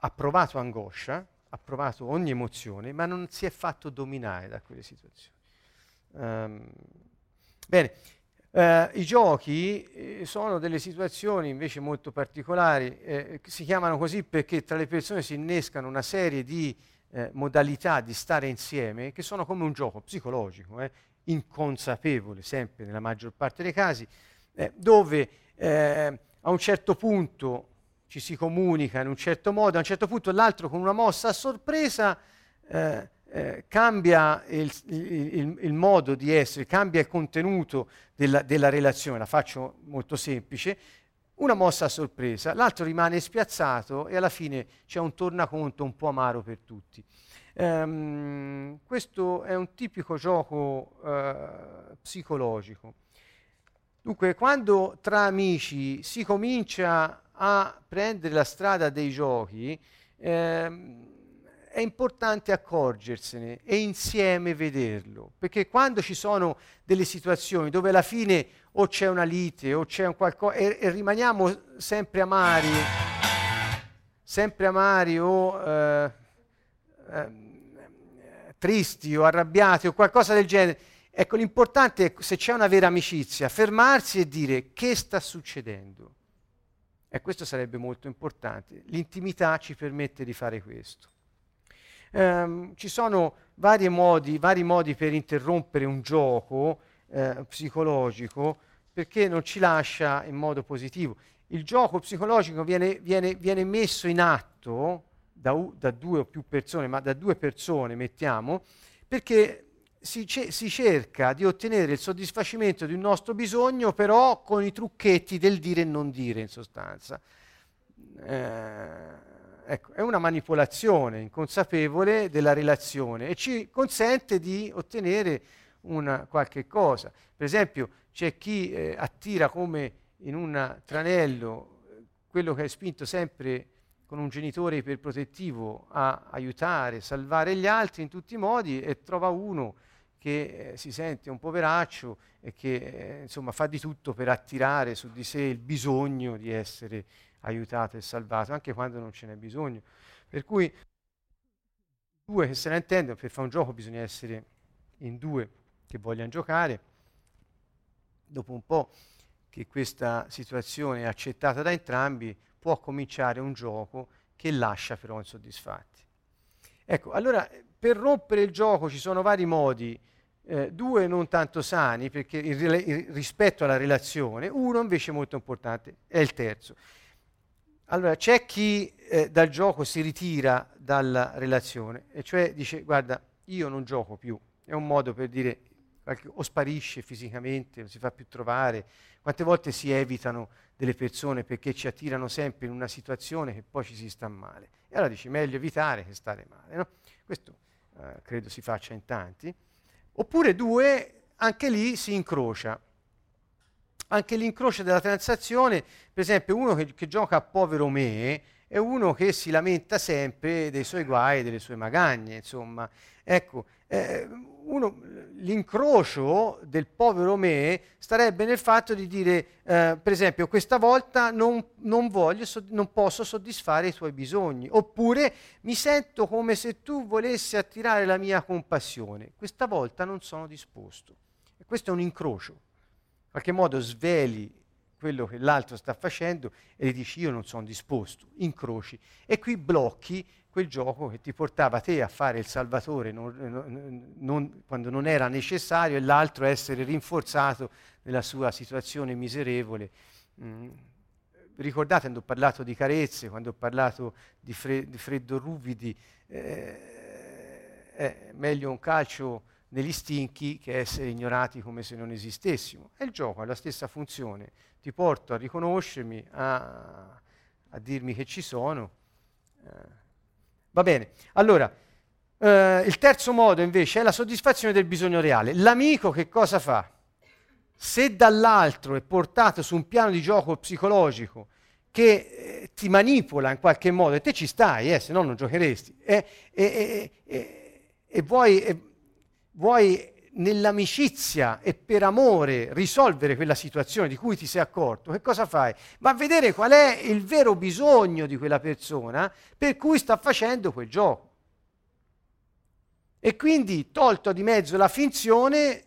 Ha provato angoscia, ha provato ogni emozione, ma non si è fatto dominare da quelle situazioni. Um, bene, uh, i giochi eh, sono delle situazioni invece molto particolari, eh, si chiamano così perché tra le persone si innescano una serie di eh, modalità di stare insieme che sono come un gioco psicologico, eh, inconsapevole sempre nella maggior parte dei casi, eh, dove eh, a un certo punto ci si comunica in un certo modo, a un certo punto l'altro con una mossa a sorpresa eh, eh, cambia il, il, il, modo di essere, cambia il contenuto della, della relazione, la faccio molto semplice, una mossa a sorpresa, l'altro rimane spiazzato e alla fine c'è un tornaconto un po' amaro per tutti. Um, questo è un tipico gioco uh, psicologico. Dunque, quando tra amici si comincia a prendere la strada dei giochi, ehm, è importante accorgersene e insieme vederlo, perché quando ci sono delle situazioni dove alla fine o c'è una lite o c'è un qualcosa e, e, rimaniamo sempre amari, sempre amari o eh, eh, tristi o arrabbiati o qualcosa del genere, ecco l'importante è se c'è una vera amicizia, fermarsi e dire che sta succedendo. E questo sarebbe molto importante. L'intimità ci permette di fare questo. Um, ci sono modi, vari modi, per interrompere un gioco eh, psicologico perché non ci lascia in modo positivo. Il gioco psicologico viene, viene, viene messo in atto da, da, due o più persone, ma da due persone mettiamo, perché si, ce- si, cerca di ottenere il soddisfacimento di un nostro bisogno, però con i trucchetti del dire e non dire in sostanza. Eh, ecco, è una manipolazione inconsapevole della relazione e ci consente di ottenere una qualche cosa. Per esempio, c'è chi eh, attira come in un tranello eh, quello che è spinto sempre con un genitore iperprotettivo a aiutare, salvare gli altri in tutti i modi e trova uno che eh, si sente un poveraccio e che eh, insomma fa di tutto per attirare su di sé il bisogno di essere aiutato e salvato, anche quando non ce n'è bisogno. Per cui due che se la intendono, per fare un gioco bisogna essere in due che vogliano giocare. Dopo un po' che questa situazione è accettata da entrambi, può cominciare un gioco che lascia però insoddisfatti. Ecco, allora per rompere il gioco ci sono vari modi, eh, due non tanto sani perché in, in, rispetto alla relazione, uno invece molto importante, è il terzo. Allora, c'è chi eh, dal gioco si ritira dalla relazione, e cioè dice, guarda, io non gioco più, è un modo per dire o sparisce fisicamente, non si fa più trovare. Quante volte si evitano delle persone perché ci attirano sempre in una situazione che poi ci si sta male. E allora dici meglio evitare che stare male. No? Questo eh, credo si faccia in tanti. Oppure due, anche lì si incrocia. Anche l'incrocio della transazione, per esempio uno che, che gioca a povero me, è uno che si lamenta sempre dei suoi guai, delle sue magagne, insomma. Ecco, eh, uno, l'incrocio del povero me starebbe nel fatto di dire, eh, per esempio, questa volta non, non, voglio, non posso soddisfare i tuoi bisogni, oppure mi sento come se tu volessi attirare la mia compassione, questa volta non sono disposto. E questo è un incrocio, in qualche modo sveli quello che l'altro sta facendo e gli dici io non sono disposto, incroci. E qui blocchi quel gioco che ti portava te a fare il salvatore non, non, quando non era necessario e l'altro a essere rinforzato nella sua situazione miserevole. Mm. Ricordate quando ho parlato di carezze, quando ho parlato di, fre- di freddo ruvidi, eh, è meglio un calcio negli stinchi che essere ignorati come se non esistessimo. E il gioco ha la stessa funzione, ti porto a riconoscermi, a, a dirmi che ci sono. Eh, Va bene, allora, eh, il terzo modo invece è la soddisfazione del bisogno reale. L'amico che cosa fa? Se dall'altro è portato su un piano di gioco psicologico che eh, ti manipola in qualche modo, e te ci stai, eh, se no non giocheresti, e, e, e, e vuoi, vuoi nell'amicizia e per amore risolvere quella situazione di cui ti sei accorto, che cosa fai? Va a vedere qual è il vero bisogno di quella persona per cui sta facendo quel gioco. E quindi, tolto di mezzo la finzione,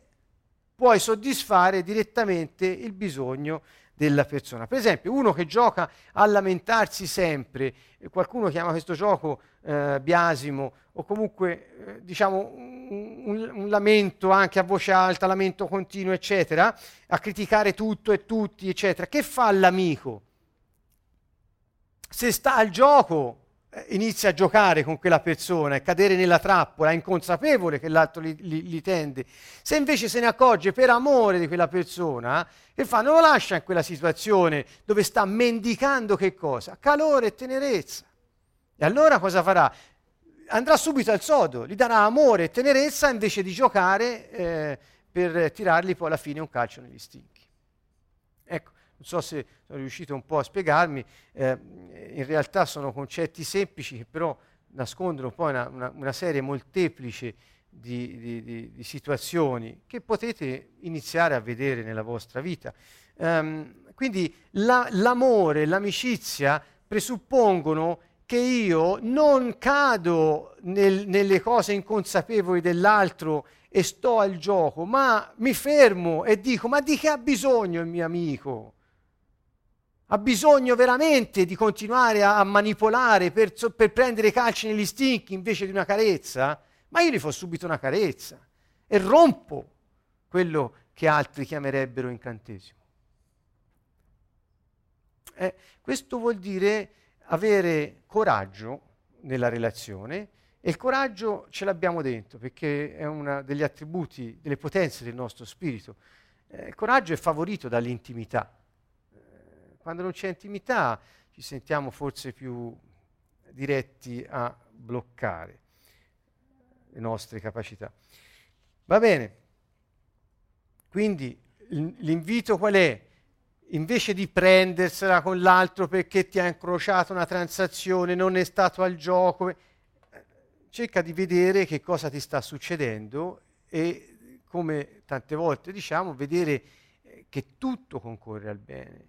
puoi soddisfare direttamente il bisogno della persona. Per esempio, uno che gioca a lamentarsi sempre, qualcuno chiama questo gioco eh, biasimo o comunque eh, diciamo un, un, lamento anche a voce alta, lamento continuo, eccetera, a criticare tutto e tutti, eccetera. Che fa l'amico? Se sta al gioco eh, inizia a giocare con quella persona e cadere nella trappola, è inconsapevole che l'altro li, li, li, tende. Se invece se ne accorge per amore di quella persona, che fa? Non lo lascia in quella situazione dove sta mendicando che cosa? Calore e tenerezza. E allora cosa farà? Andrà subito al sodo, gli darà amore e tenerezza invece di giocare eh, per tirargli poi alla fine un calcio negli stinchi. Ecco, non so se sono riuscito un po' a spiegarmi, eh, in realtà sono concetti semplici che però nascondono poi una, una, una serie molteplice di, di, di, di, situazioni che potete iniziare a vedere nella vostra vita. Um, quindi la, l'amore, l'amicizia presuppongono che io non cado nel, nelle cose inconsapevoli dell'altro e sto al gioco, ma mi fermo e dico, ma di che ha bisogno il mio amico? Ha bisogno veramente di continuare a, manipolare per, per prendere calci negli stinchi invece di una carezza? Ma io gli fo subito una carezza e rompo quello che altri chiamerebbero incantesimo. Eh, questo vuol dire avere coraggio nella relazione e il coraggio ce l'abbiamo dentro perché è uno degli attributi, delle potenze del nostro spirito. Eh, il coraggio è favorito dall'intimità quando non c'è intimità ci sentiamo forse più diretti a bloccare le nostre capacità. Va bene, quindi l'invito qual è? Invece di prendersela con l'altro perché ti ha incrociato una transazione, non è stato al gioco, cerca di vedere che cosa ti sta succedendo e come tante volte diciamo, vedere che tutto concorre al bene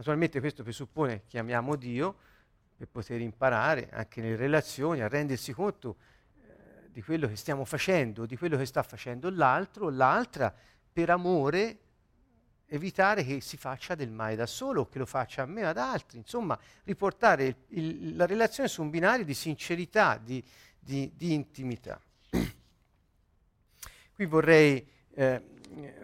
Naturalmente questo presuppone che amiamo Dio per poter imparare anche nelle relazioni a rendersi conto eh, di quello che stiamo facendo, di quello che sta facendo l'altro, l'altra, per amore evitare che si faccia del male da solo o che lo faccia a me o ad altri, insomma riportare il, il, la relazione su un binario di sincerità, di, di, di intimità. Qui vorrei eh,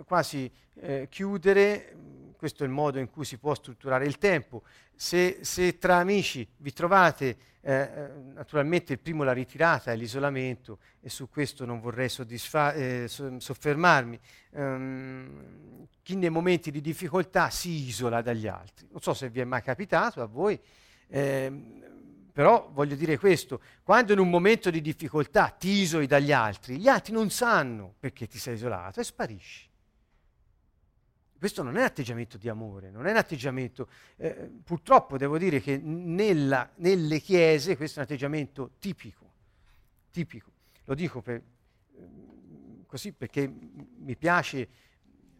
quasi eh, chiudere, questo è il modo in cui si può strutturare il tempo. Se, se tra amici vi trovate, eh, eh naturalmente il primo la ritirata e l'isolamento, e su questo non vorrei soddisfa- eh, soffermarmi, um, chi nei momenti di difficoltà si isola dagli altri. Non so se vi è mai capitato a voi. Eh, però voglio dire questo, quando in un momento di difficoltà ti isoli dagli altri, gli altri non sanno perché ti sei isolato e sparisci. Questo non è un atteggiamento di amore, non è un atteggiamento, eh, purtroppo devo dire che nella, nelle chiese questo è un atteggiamento tipico, tipico. Lo dico per, così perché mi piace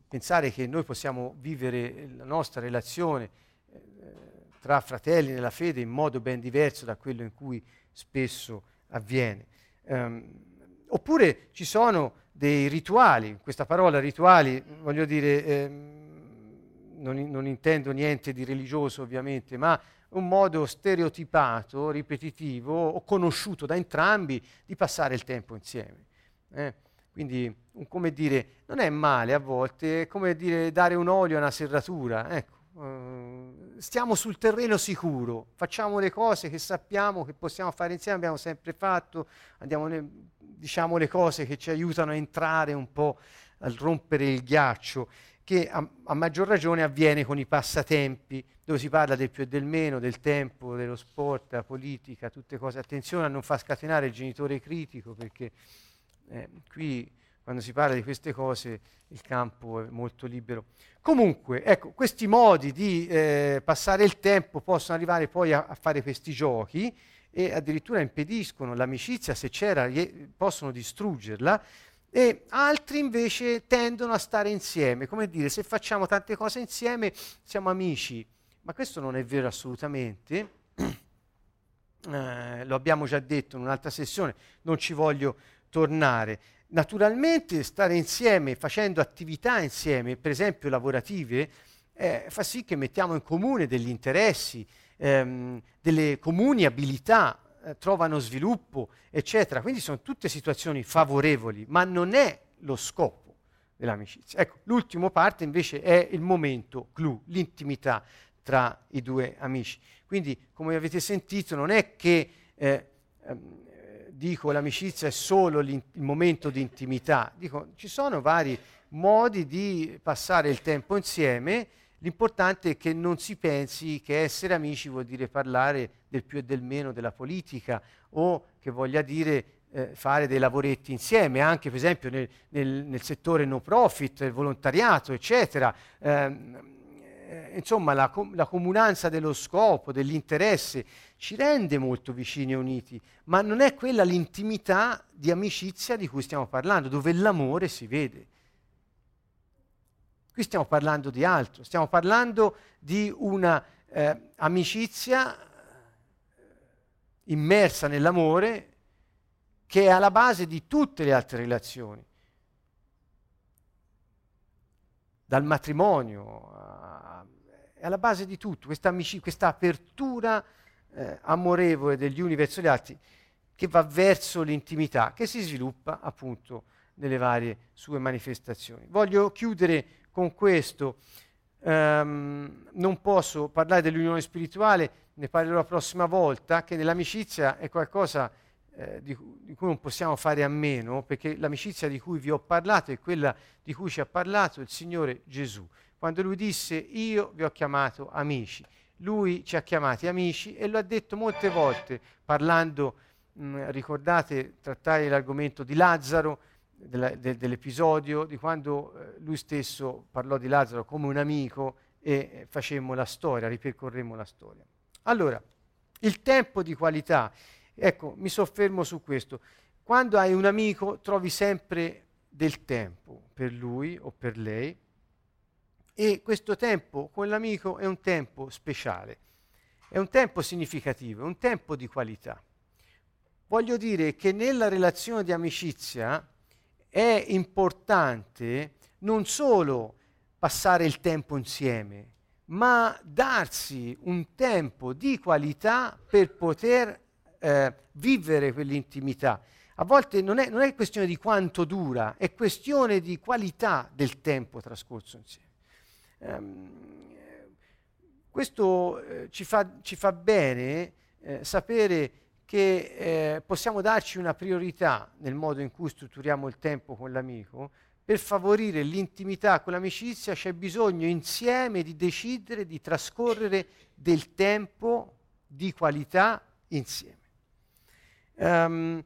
pensare che noi possiamo vivere la nostra relazione eh, tra fratelli nella fede in modo ben diverso da quello in cui spesso avviene. Um, oppure ci sono dei rituali, questa parola rituali, voglio dire, ehm, non, non, intendo niente di religioso ovviamente, ma un modo stereotipato, ripetitivo o conosciuto da entrambi di passare il tempo insieme. Eh? Quindi, un, come dire, non è male a volte, è come dire dare un olio a una serratura, ecco. Uh, stiamo sul terreno sicuro, facciamo le cose che sappiamo che possiamo fare insieme, abbiamo sempre fatto, andiamo ne, diciamo le cose che ci aiutano a entrare un po' a rompere il ghiaccio, che a, a, maggior ragione avviene con i passatempi, dove si parla del più e del meno, del tempo, dello sport, della politica, tutte cose. Attenzione a non far scatenare il genitore critico, perché eh, qui quando si parla di queste cose il campo è molto libero. Comunque, ecco, questi modi di eh, passare il tempo possono arrivare poi a, a, fare questi giochi e addirittura impediscono l'amicizia, se c'era, possono distruggerla, e altri invece tendono a stare insieme, come dire, se facciamo tante cose insieme siamo amici, ma questo non è vero assolutamente. Eh, lo abbiamo già detto in un'altra sessione, non ci voglio tornare. Naturalmente stare insieme, facendo attività insieme, per esempio lavorative, eh, fa sì che mettiamo in comune degli interessi, ehm, delle comuni abilità, eh, trovano sviluppo, eccetera. Quindi sono tutte situazioni favorevoli, ma non è lo scopo dell'amicizia. Ecco, l'ultima parte invece è il momento clou, l'intimità tra i due amici. Quindi, come avete sentito, non è che eh, ehm, dico l'amicizia è solo il momento di intimità, dico ci sono vari modi di passare il tempo insieme, l'importante è che non si pensi che essere amici vuol dire parlare del più e del meno della politica o che voglia dire eh, fare dei lavoretti insieme, anche per esempio nel, nel, nel settore no profit, il volontariato, eccetera. Eh, eh, insomma, la, la, comunanza dello scopo, dell'interesse, ci rende molto vicini e uniti, ma non è quella l'intimità di amicizia di cui stiamo parlando, dove l'amore si vede. Qui stiamo parlando di altro, stiamo parlando di una eh, amicizia eh, immersa nell'amore che è alla base di tutte le altre relazioni. Dal matrimonio è alla base di tutto, questa, amici- questa apertura eh, amorevole degli uni verso gli altri che va verso l'intimità, che si sviluppa appunto nelle varie sue manifestazioni. Voglio chiudere con questo, um, non posso parlare dell'unione spirituale, ne parlerò la prossima volta, che nell'amicizia è qualcosa eh, di, di, cui non possiamo fare a meno, perché l'amicizia di cui vi ho parlato è quella di cui ci ha parlato il Signore Gesù quando lui disse io vi ho chiamato amici. Lui ci ha chiamati amici e lo ha detto molte volte parlando, mh, ricordate, trattare l'argomento di Lazzaro, della, de, dell'episodio di quando eh, lui stesso parlò di Lazzaro come un amico e eh, facemmo la storia, ripercorremmo la storia. Allora, il tempo di qualità, ecco, mi soffermo su questo. Quando hai un amico trovi sempre del tempo per lui o per lei, e questo tempo con l'amico è un tempo speciale, è un tempo significativo, è un tempo di qualità. Voglio dire che nella relazione di amicizia è importante non solo passare il tempo insieme, ma darsi un tempo di qualità per poter eh, vivere quell'intimità. A volte non è, non è, questione di quanto dura, è questione di qualità del tempo trascorso insieme. Um, questo eh, ci, fa, ci, fa, bene eh, sapere che eh, possiamo darci una priorità nel modo in cui strutturiamo il tempo con l'amico. Per favorire l'intimità con l'amicizia c'è bisogno insieme di decidere di trascorrere del tempo di qualità insieme. Um,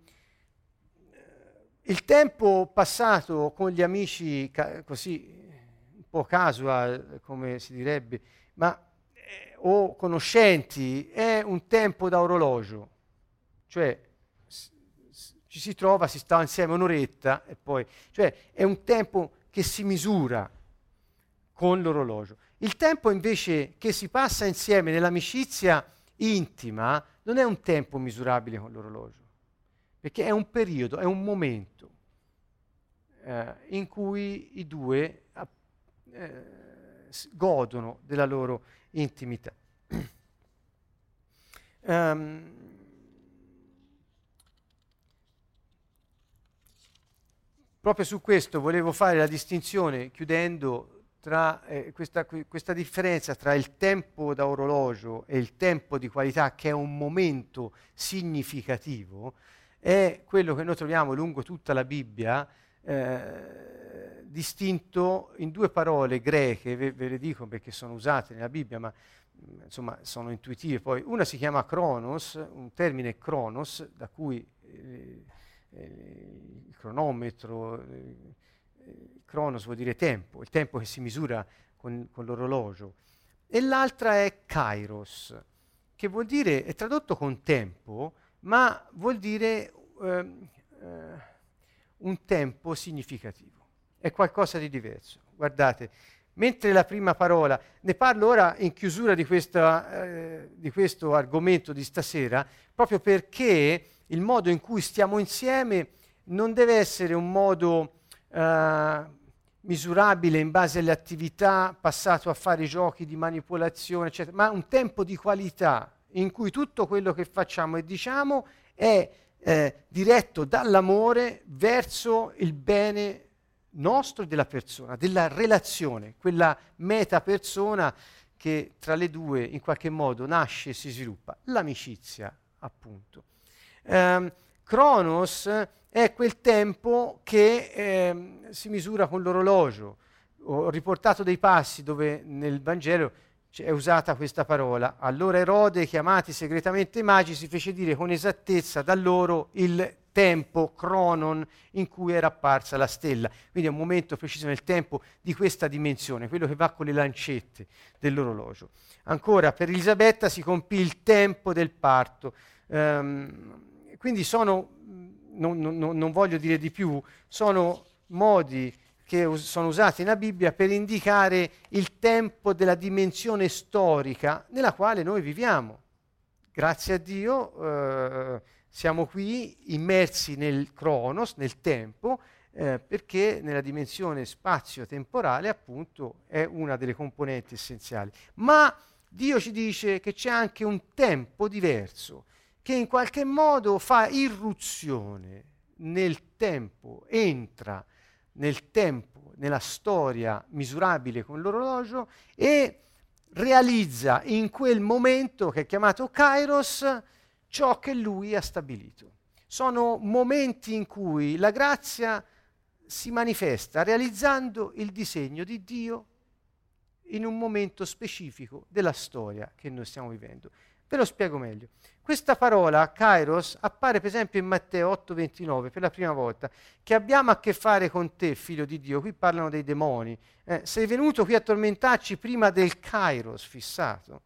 il tempo passato con gli amici, ca- così un po' casual, come si direbbe, ma, eh, o conoscenti, è un tempo da orologio cioè ci si trova, si sta insieme un'oretta e poi, cioè è un tempo che si misura con l'orologio. Il tempo invece che si passa insieme nell'amicizia intima non è un tempo misurabile con l'orologio, perché è un periodo, è un momento eh, in cui i due eh, godono della loro intimità. um, Proprio su questo volevo fare la distinzione, chiudendo, tra eh, questa, questa, differenza tra il tempo da orologio e il tempo di qualità, che è un momento significativo, è quello che noi troviamo lungo tutta la Bibbia, eh, distinto in due parole greche, ve, ve, le dico perché sono usate nella Bibbia, ma mm, insomma sono intuitive. Poi una si chiama Kronos, un termine Kronos, da cui eh, il cronometro, eh, il cronos vuol dire tempo, il tempo che si misura con, con l'orologio, e l'altra è kairos, che vuol dire, è tradotto con tempo, ma vuol dire eh, eh, un tempo significativo, è qualcosa di diverso. Guardate, mentre la prima parola, ne parlo ora in chiusura di, questa, eh, di questo argomento di stasera, proprio perché il modo in cui stiamo insieme non deve essere un modo eh, misurabile in base alle attività, passato a fare giochi di manipolazione, eccetera, ma un tempo di qualità in cui tutto quello che facciamo e diciamo è eh, diretto dall'amore verso il bene nostro e della persona, della relazione, quella meta persona che tra le due in qualche modo nasce e si sviluppa, l'amicizia appunto. Um, Cronos è quel tempo che eh, si misura con l'orologio. Ho riportato dei passi dove nel Vangelo è usata questa parola. Allora Erode, chiamati segretamente i magi, si fece dire con esattezza da loro il tempo, cronon, in cui era apparsa la stella. Quindi è un momento preciso nel tempo di questa dimensione, quello che va con le lancette dell'orologio. Ancora, per Elisabetta si compì il tempo del parto. Um, quindi sono, non, non, non, voglio dire di più, sono modi che us- sono usati nella Bibbia per indicare il tempo della dimensione storica nella quale noi viviamo. Grazie a Dio eh, siamo qui immersi nel cronos, nel tempo, eh, perché nella dimensione spazio-temporale appunto è una delle componenti essenziali. Ma Dio ci dice che c'è anche un tempo diverso che in qualche modo fa irruzione nel tempo, entra nel tempo, nella storia misurabile con l'orologio e realizza in quel momento che è chiamato Kairos ciò che lui ha stabilito. Sono momenti in cui la grazia si manifesta realizzando il disegno di Dio in un momento specifico della storia che noi stiamo vivendo. Ve lo spiego meglio. Questa parola, kairos, appare per esempio in Matteo 8:29 per la prima volta, che abbiamo a che fare con te, figlio di Dio. Qui parlano dei demoni. Eh, sei venuto qui a tormentarci prima del kairos fissato.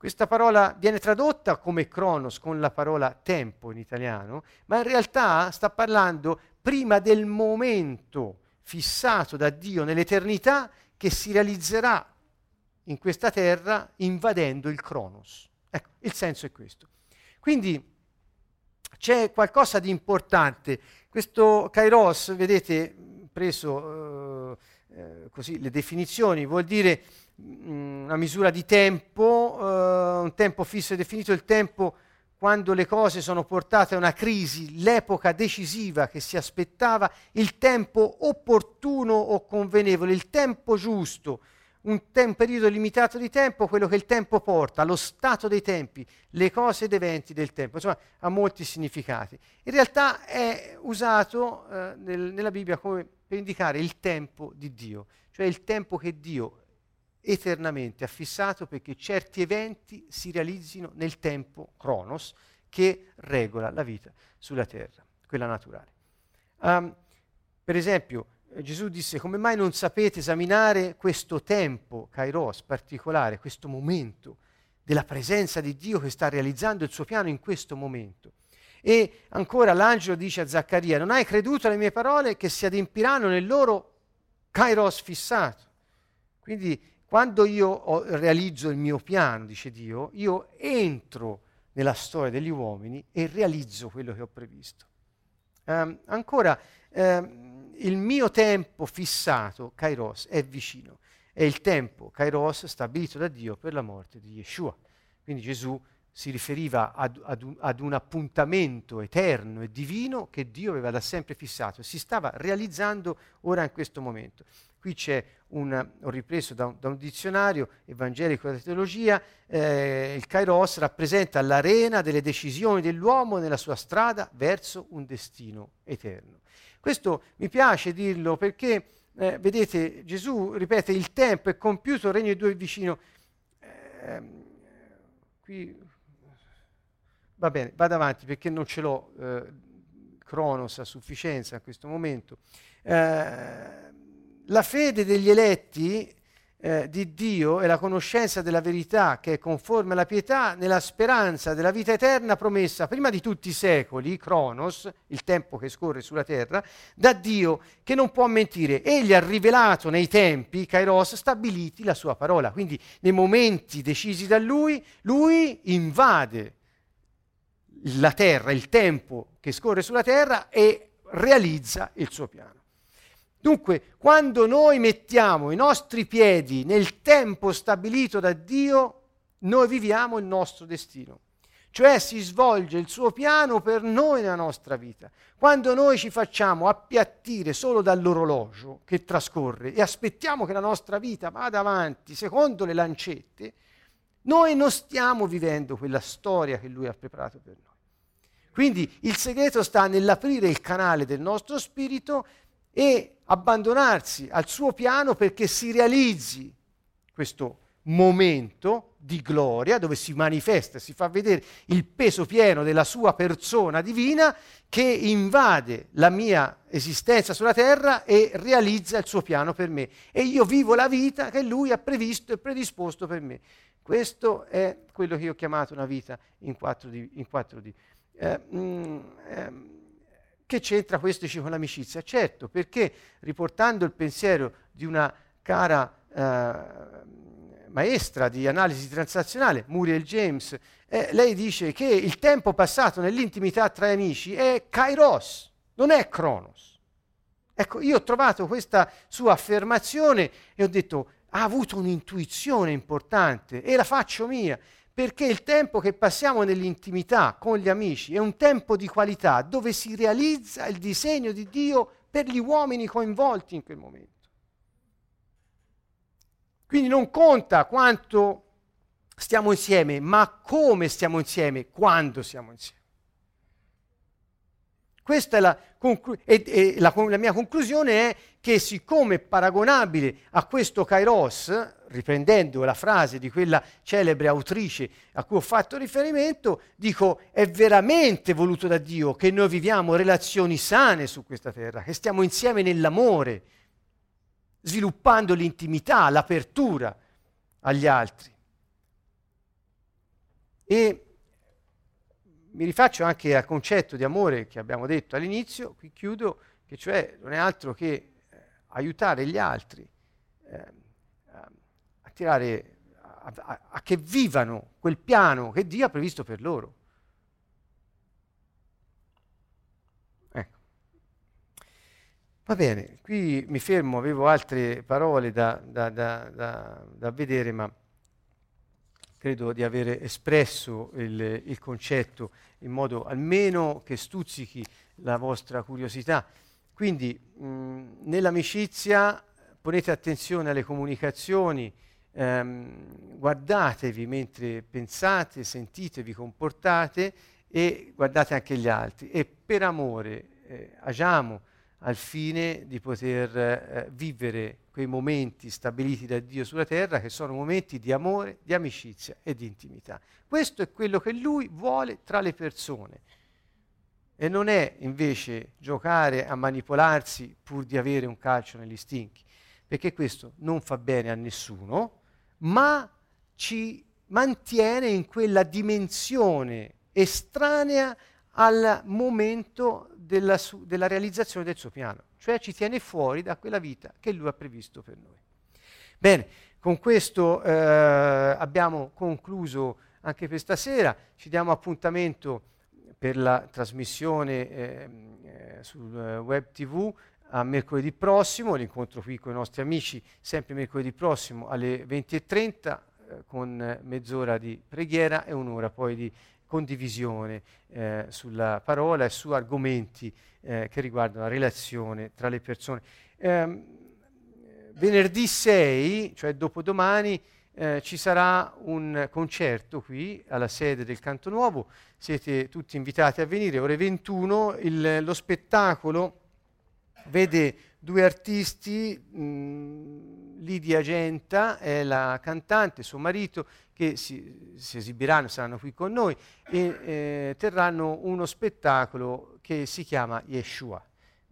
Questa parola viene tradotta come cronos con la parola tempo in italiano, ma in realtà sta parlando prima del momento fissato da Dio nell'eternità che si realizzerà in questa terra invadendo il Cronos. Ecco, il senso è questo. Quindi c'è qualcosa di importante. Questo Kairos, vedete, preso eh, così, le definizioni, vuol dire mh, mm, una misura di tempo, eh, un tempo fisso e definito, il tempo quando le cose sono portate a una crisi, l'epoca decisiva che si aspettava, il tempo opportuno o convenevole, il tempo giusto, un, te- un, periodo limitato di tempo, quello che il tempo porta, lo stato dei tempi, le cose ed eventi del tempo, insomma ha molti significati. In realtà è usato eh, nel, nella Bibbia come per indicare il tempo di Dio, cioè il tempo che Dio eternamente ha fissato perché certi eventi si realizzino nel tempo Cronos che regola la vita sulla terra, quella naturale. Um, per esempio, Gesù disse, come mai non sapete esaminare questo tempo, Kairos, particolare, questo momento della presenza di Dio che sta realizzando il suo piano in questo momento? E ancora l'angelo dice a Zaccaria, non hai creduto alle mie parole che si adempiranno nel loro Kairos fissato. Quindi quando io ho, realizzo il mio piano, dice Dio, io entro nella storia degli uomini e realizzo quello che ho previsto. Um, ancora, um, il mio tempo fissato, Kairos, è vicino. È il tempo, Kairos, stabilito da Dio per la morte di Yeshua. Quindi Gesù si riferiva ad, ad, un, ad, un, appuntamento eterno e divino che Dio aveva da sempre fissato, si stava realizzando ora in questo momento. Qui c'è un, ho ripreso da un, da un dizionario evangelico della teologia, eh, il Kairos rappresenta l'arena delle decisioni dell'uomo nella sua strada verso un destino eterno. Questo mi piace dirlo perché, eh, vedete, Gesù ripete il tempo è compiuto, il regno di Dio è vicino. Eh, qui Va bene, vado avanti perché non ce l'ho eh, Cronos a sufficienza a questo momento. Eh, la fede degli eletti eh, di Dio e la conoscenza della verità che è conforme alla pietà nella speranza della vita eterna promessa prima di tutti i secoli, Cronos, il tempo che scorre sulla terra, da Dio che non può mentire. Egli ha rivelato nei tempi, Kairos, stabiliti la sua parola. Quindi nei momenti decisi da lui, lui invade la terra, il tempo che scorre sulla terra e realizza il suo piano. Dunque, quando noi mettiamo i nostri piedi nel tempo stabilito da Dio, noi viviamo il nostro destino. Cioè si svolge il suo piano per noi nella nostra vita. Quando noi ci facciamo appiattire solo dall'orologio che trascorre e aspettiamo che la nostra vita vada avanti secondo le lancette, noi non stiamo vivendo quella storia che lui ha preparato per noi. Quindi il segreto sta nell'aprire il canale del nostro spirito e abbandonarsi al suo piano perché si realizzi questo momento di gloria dove si manifesta, si fa vedere il peso pieno della sua persona divina che invade la mia esistenza sulla terra e realizza il suo piano per me. E io vivo la vita che lui ha previsto e predisposto per me. Questo è quello che io ho chiamato una vita in 4D. In 4D. Eh, mm, eh, che c'entra questo dice, con l'amicizia? Certo, perché riportando il pensiero di una cara eh, maestra di analisi transazionale, Muriel James, eh, lei dice che il tempo passato nell'intimità tra amici è kairos, non è cronos. Ecco, io ho trovato questa sua affermazione e ho detto, ha avuto un'intuizione importante e la faccio mia perché il tempo che passiamo nell'intimità con gli amici è un tempo di qualità dove si realizza il disegno di Dio per gli uomini coinvolti in quel momento. Quindi non conta quanto stiamo insieme, ma come stiamo insieme, quando siamo insieme. Questa è la, conclu- e, e la, la mia conclusione è che siccome è paragonabile a questo Kairos, riprendendo la frase di quella celebre autrice a cui ho fatto riferimento, dico è veramente voluto da Dio che noi viviamo relazioni sane su questa terra, che stiamo insieme nell'amore, sviluppando l'intimità, l'apertura agli altri. E mi rifaccio anche al concetto di amore che abbiamo detto all'inizio, qui chiudo, che cioè non è altro che eh, aiutare gli altri eh, tirare, a, a, a che vivano quel piano che Dio ha previsto per loro. Ecco. Va bene, qui mi fermo, avevo altre parole da, da, da, da vedere, ma credo di aver espresso il, il, concetto in modo almeno che stuzzichi la vostra curiosità. Quindi mh, nell'amicizia ponete attenzione alle comunicazioni, ehm, guardatevi mentre pensate, sentite, vi comportate e guardate anche gli altri e per amore eh, agiamo al fine di poter eh, vivere quei momenti stabiliti da Dio sulla terra che sono momenti di amore, di amicizia e di intimità. Questo è quello che Lui vuole tra le persone e non è invece giocare a manipolarsi pur di avere un calcio negli stinchi, perché questo non fa bene a nessuno, ma ci mantiene in quella dimensione estranea al momento della, su- della realizzazione del suo piano, cioè ci tiene fuori da quella vita che lui ha previsto per noi. Bene, con questo eh, abbiamo concluso anche per stasera, ci diamo appuntamento per la trasmissione eh, eh, sul web tv a mercoledì prossimo, l'incontro qui con i nostri amici, sempre mercoledì prossimo alle 20.30 eh, con mezz'ora di preghiera e un'ora poi di condivisione eh, sulla parola e su argomenti eh, che riguardano la relazione tra le persone. Eh, venerdì 6, cioè dopodomani, eh, ci sarà un concerto qui alla sede del Canto Nuovo, siete tutti invitati a venire, ore 21, il, lo spettacolo vede due artisti, mh, Lidia Genta è la cantante, suo marito, che si, si esibiranno, saranno qui con noi e eh, terranno uno spettacolo che si chiama Yeshua,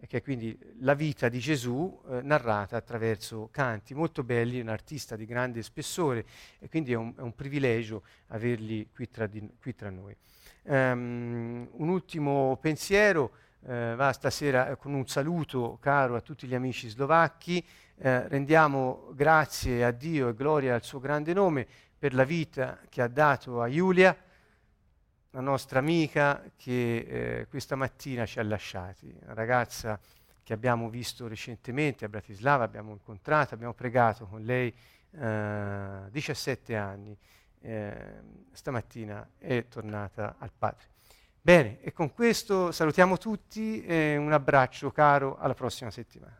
che è quindi la vita di Gesù eh, narrata attraverso canti molto belli, un artista di grande spessore e quindi è un, è un privilegio averli qui tra, di, qui tra noi. Um, un ultimo pensiero eh, va stasera con un saluto caro a tutti gli amici slovacchi, eh, rendiamo grazie a Dio e gloria al suo grande nome per la vita che ha dato a Giulia, la nostra amica che eh, questa mattina ci ha lasciati, una ragazza che abbiamo visto recentemente a Bratislava, abbiamo incontrato, abbiamo pregato con lei eh, 17 anni, eh, stamattina è tornata al Padre. Bene, e con questo salutiamo tutti e un abbraccio caro alla prossima settimana.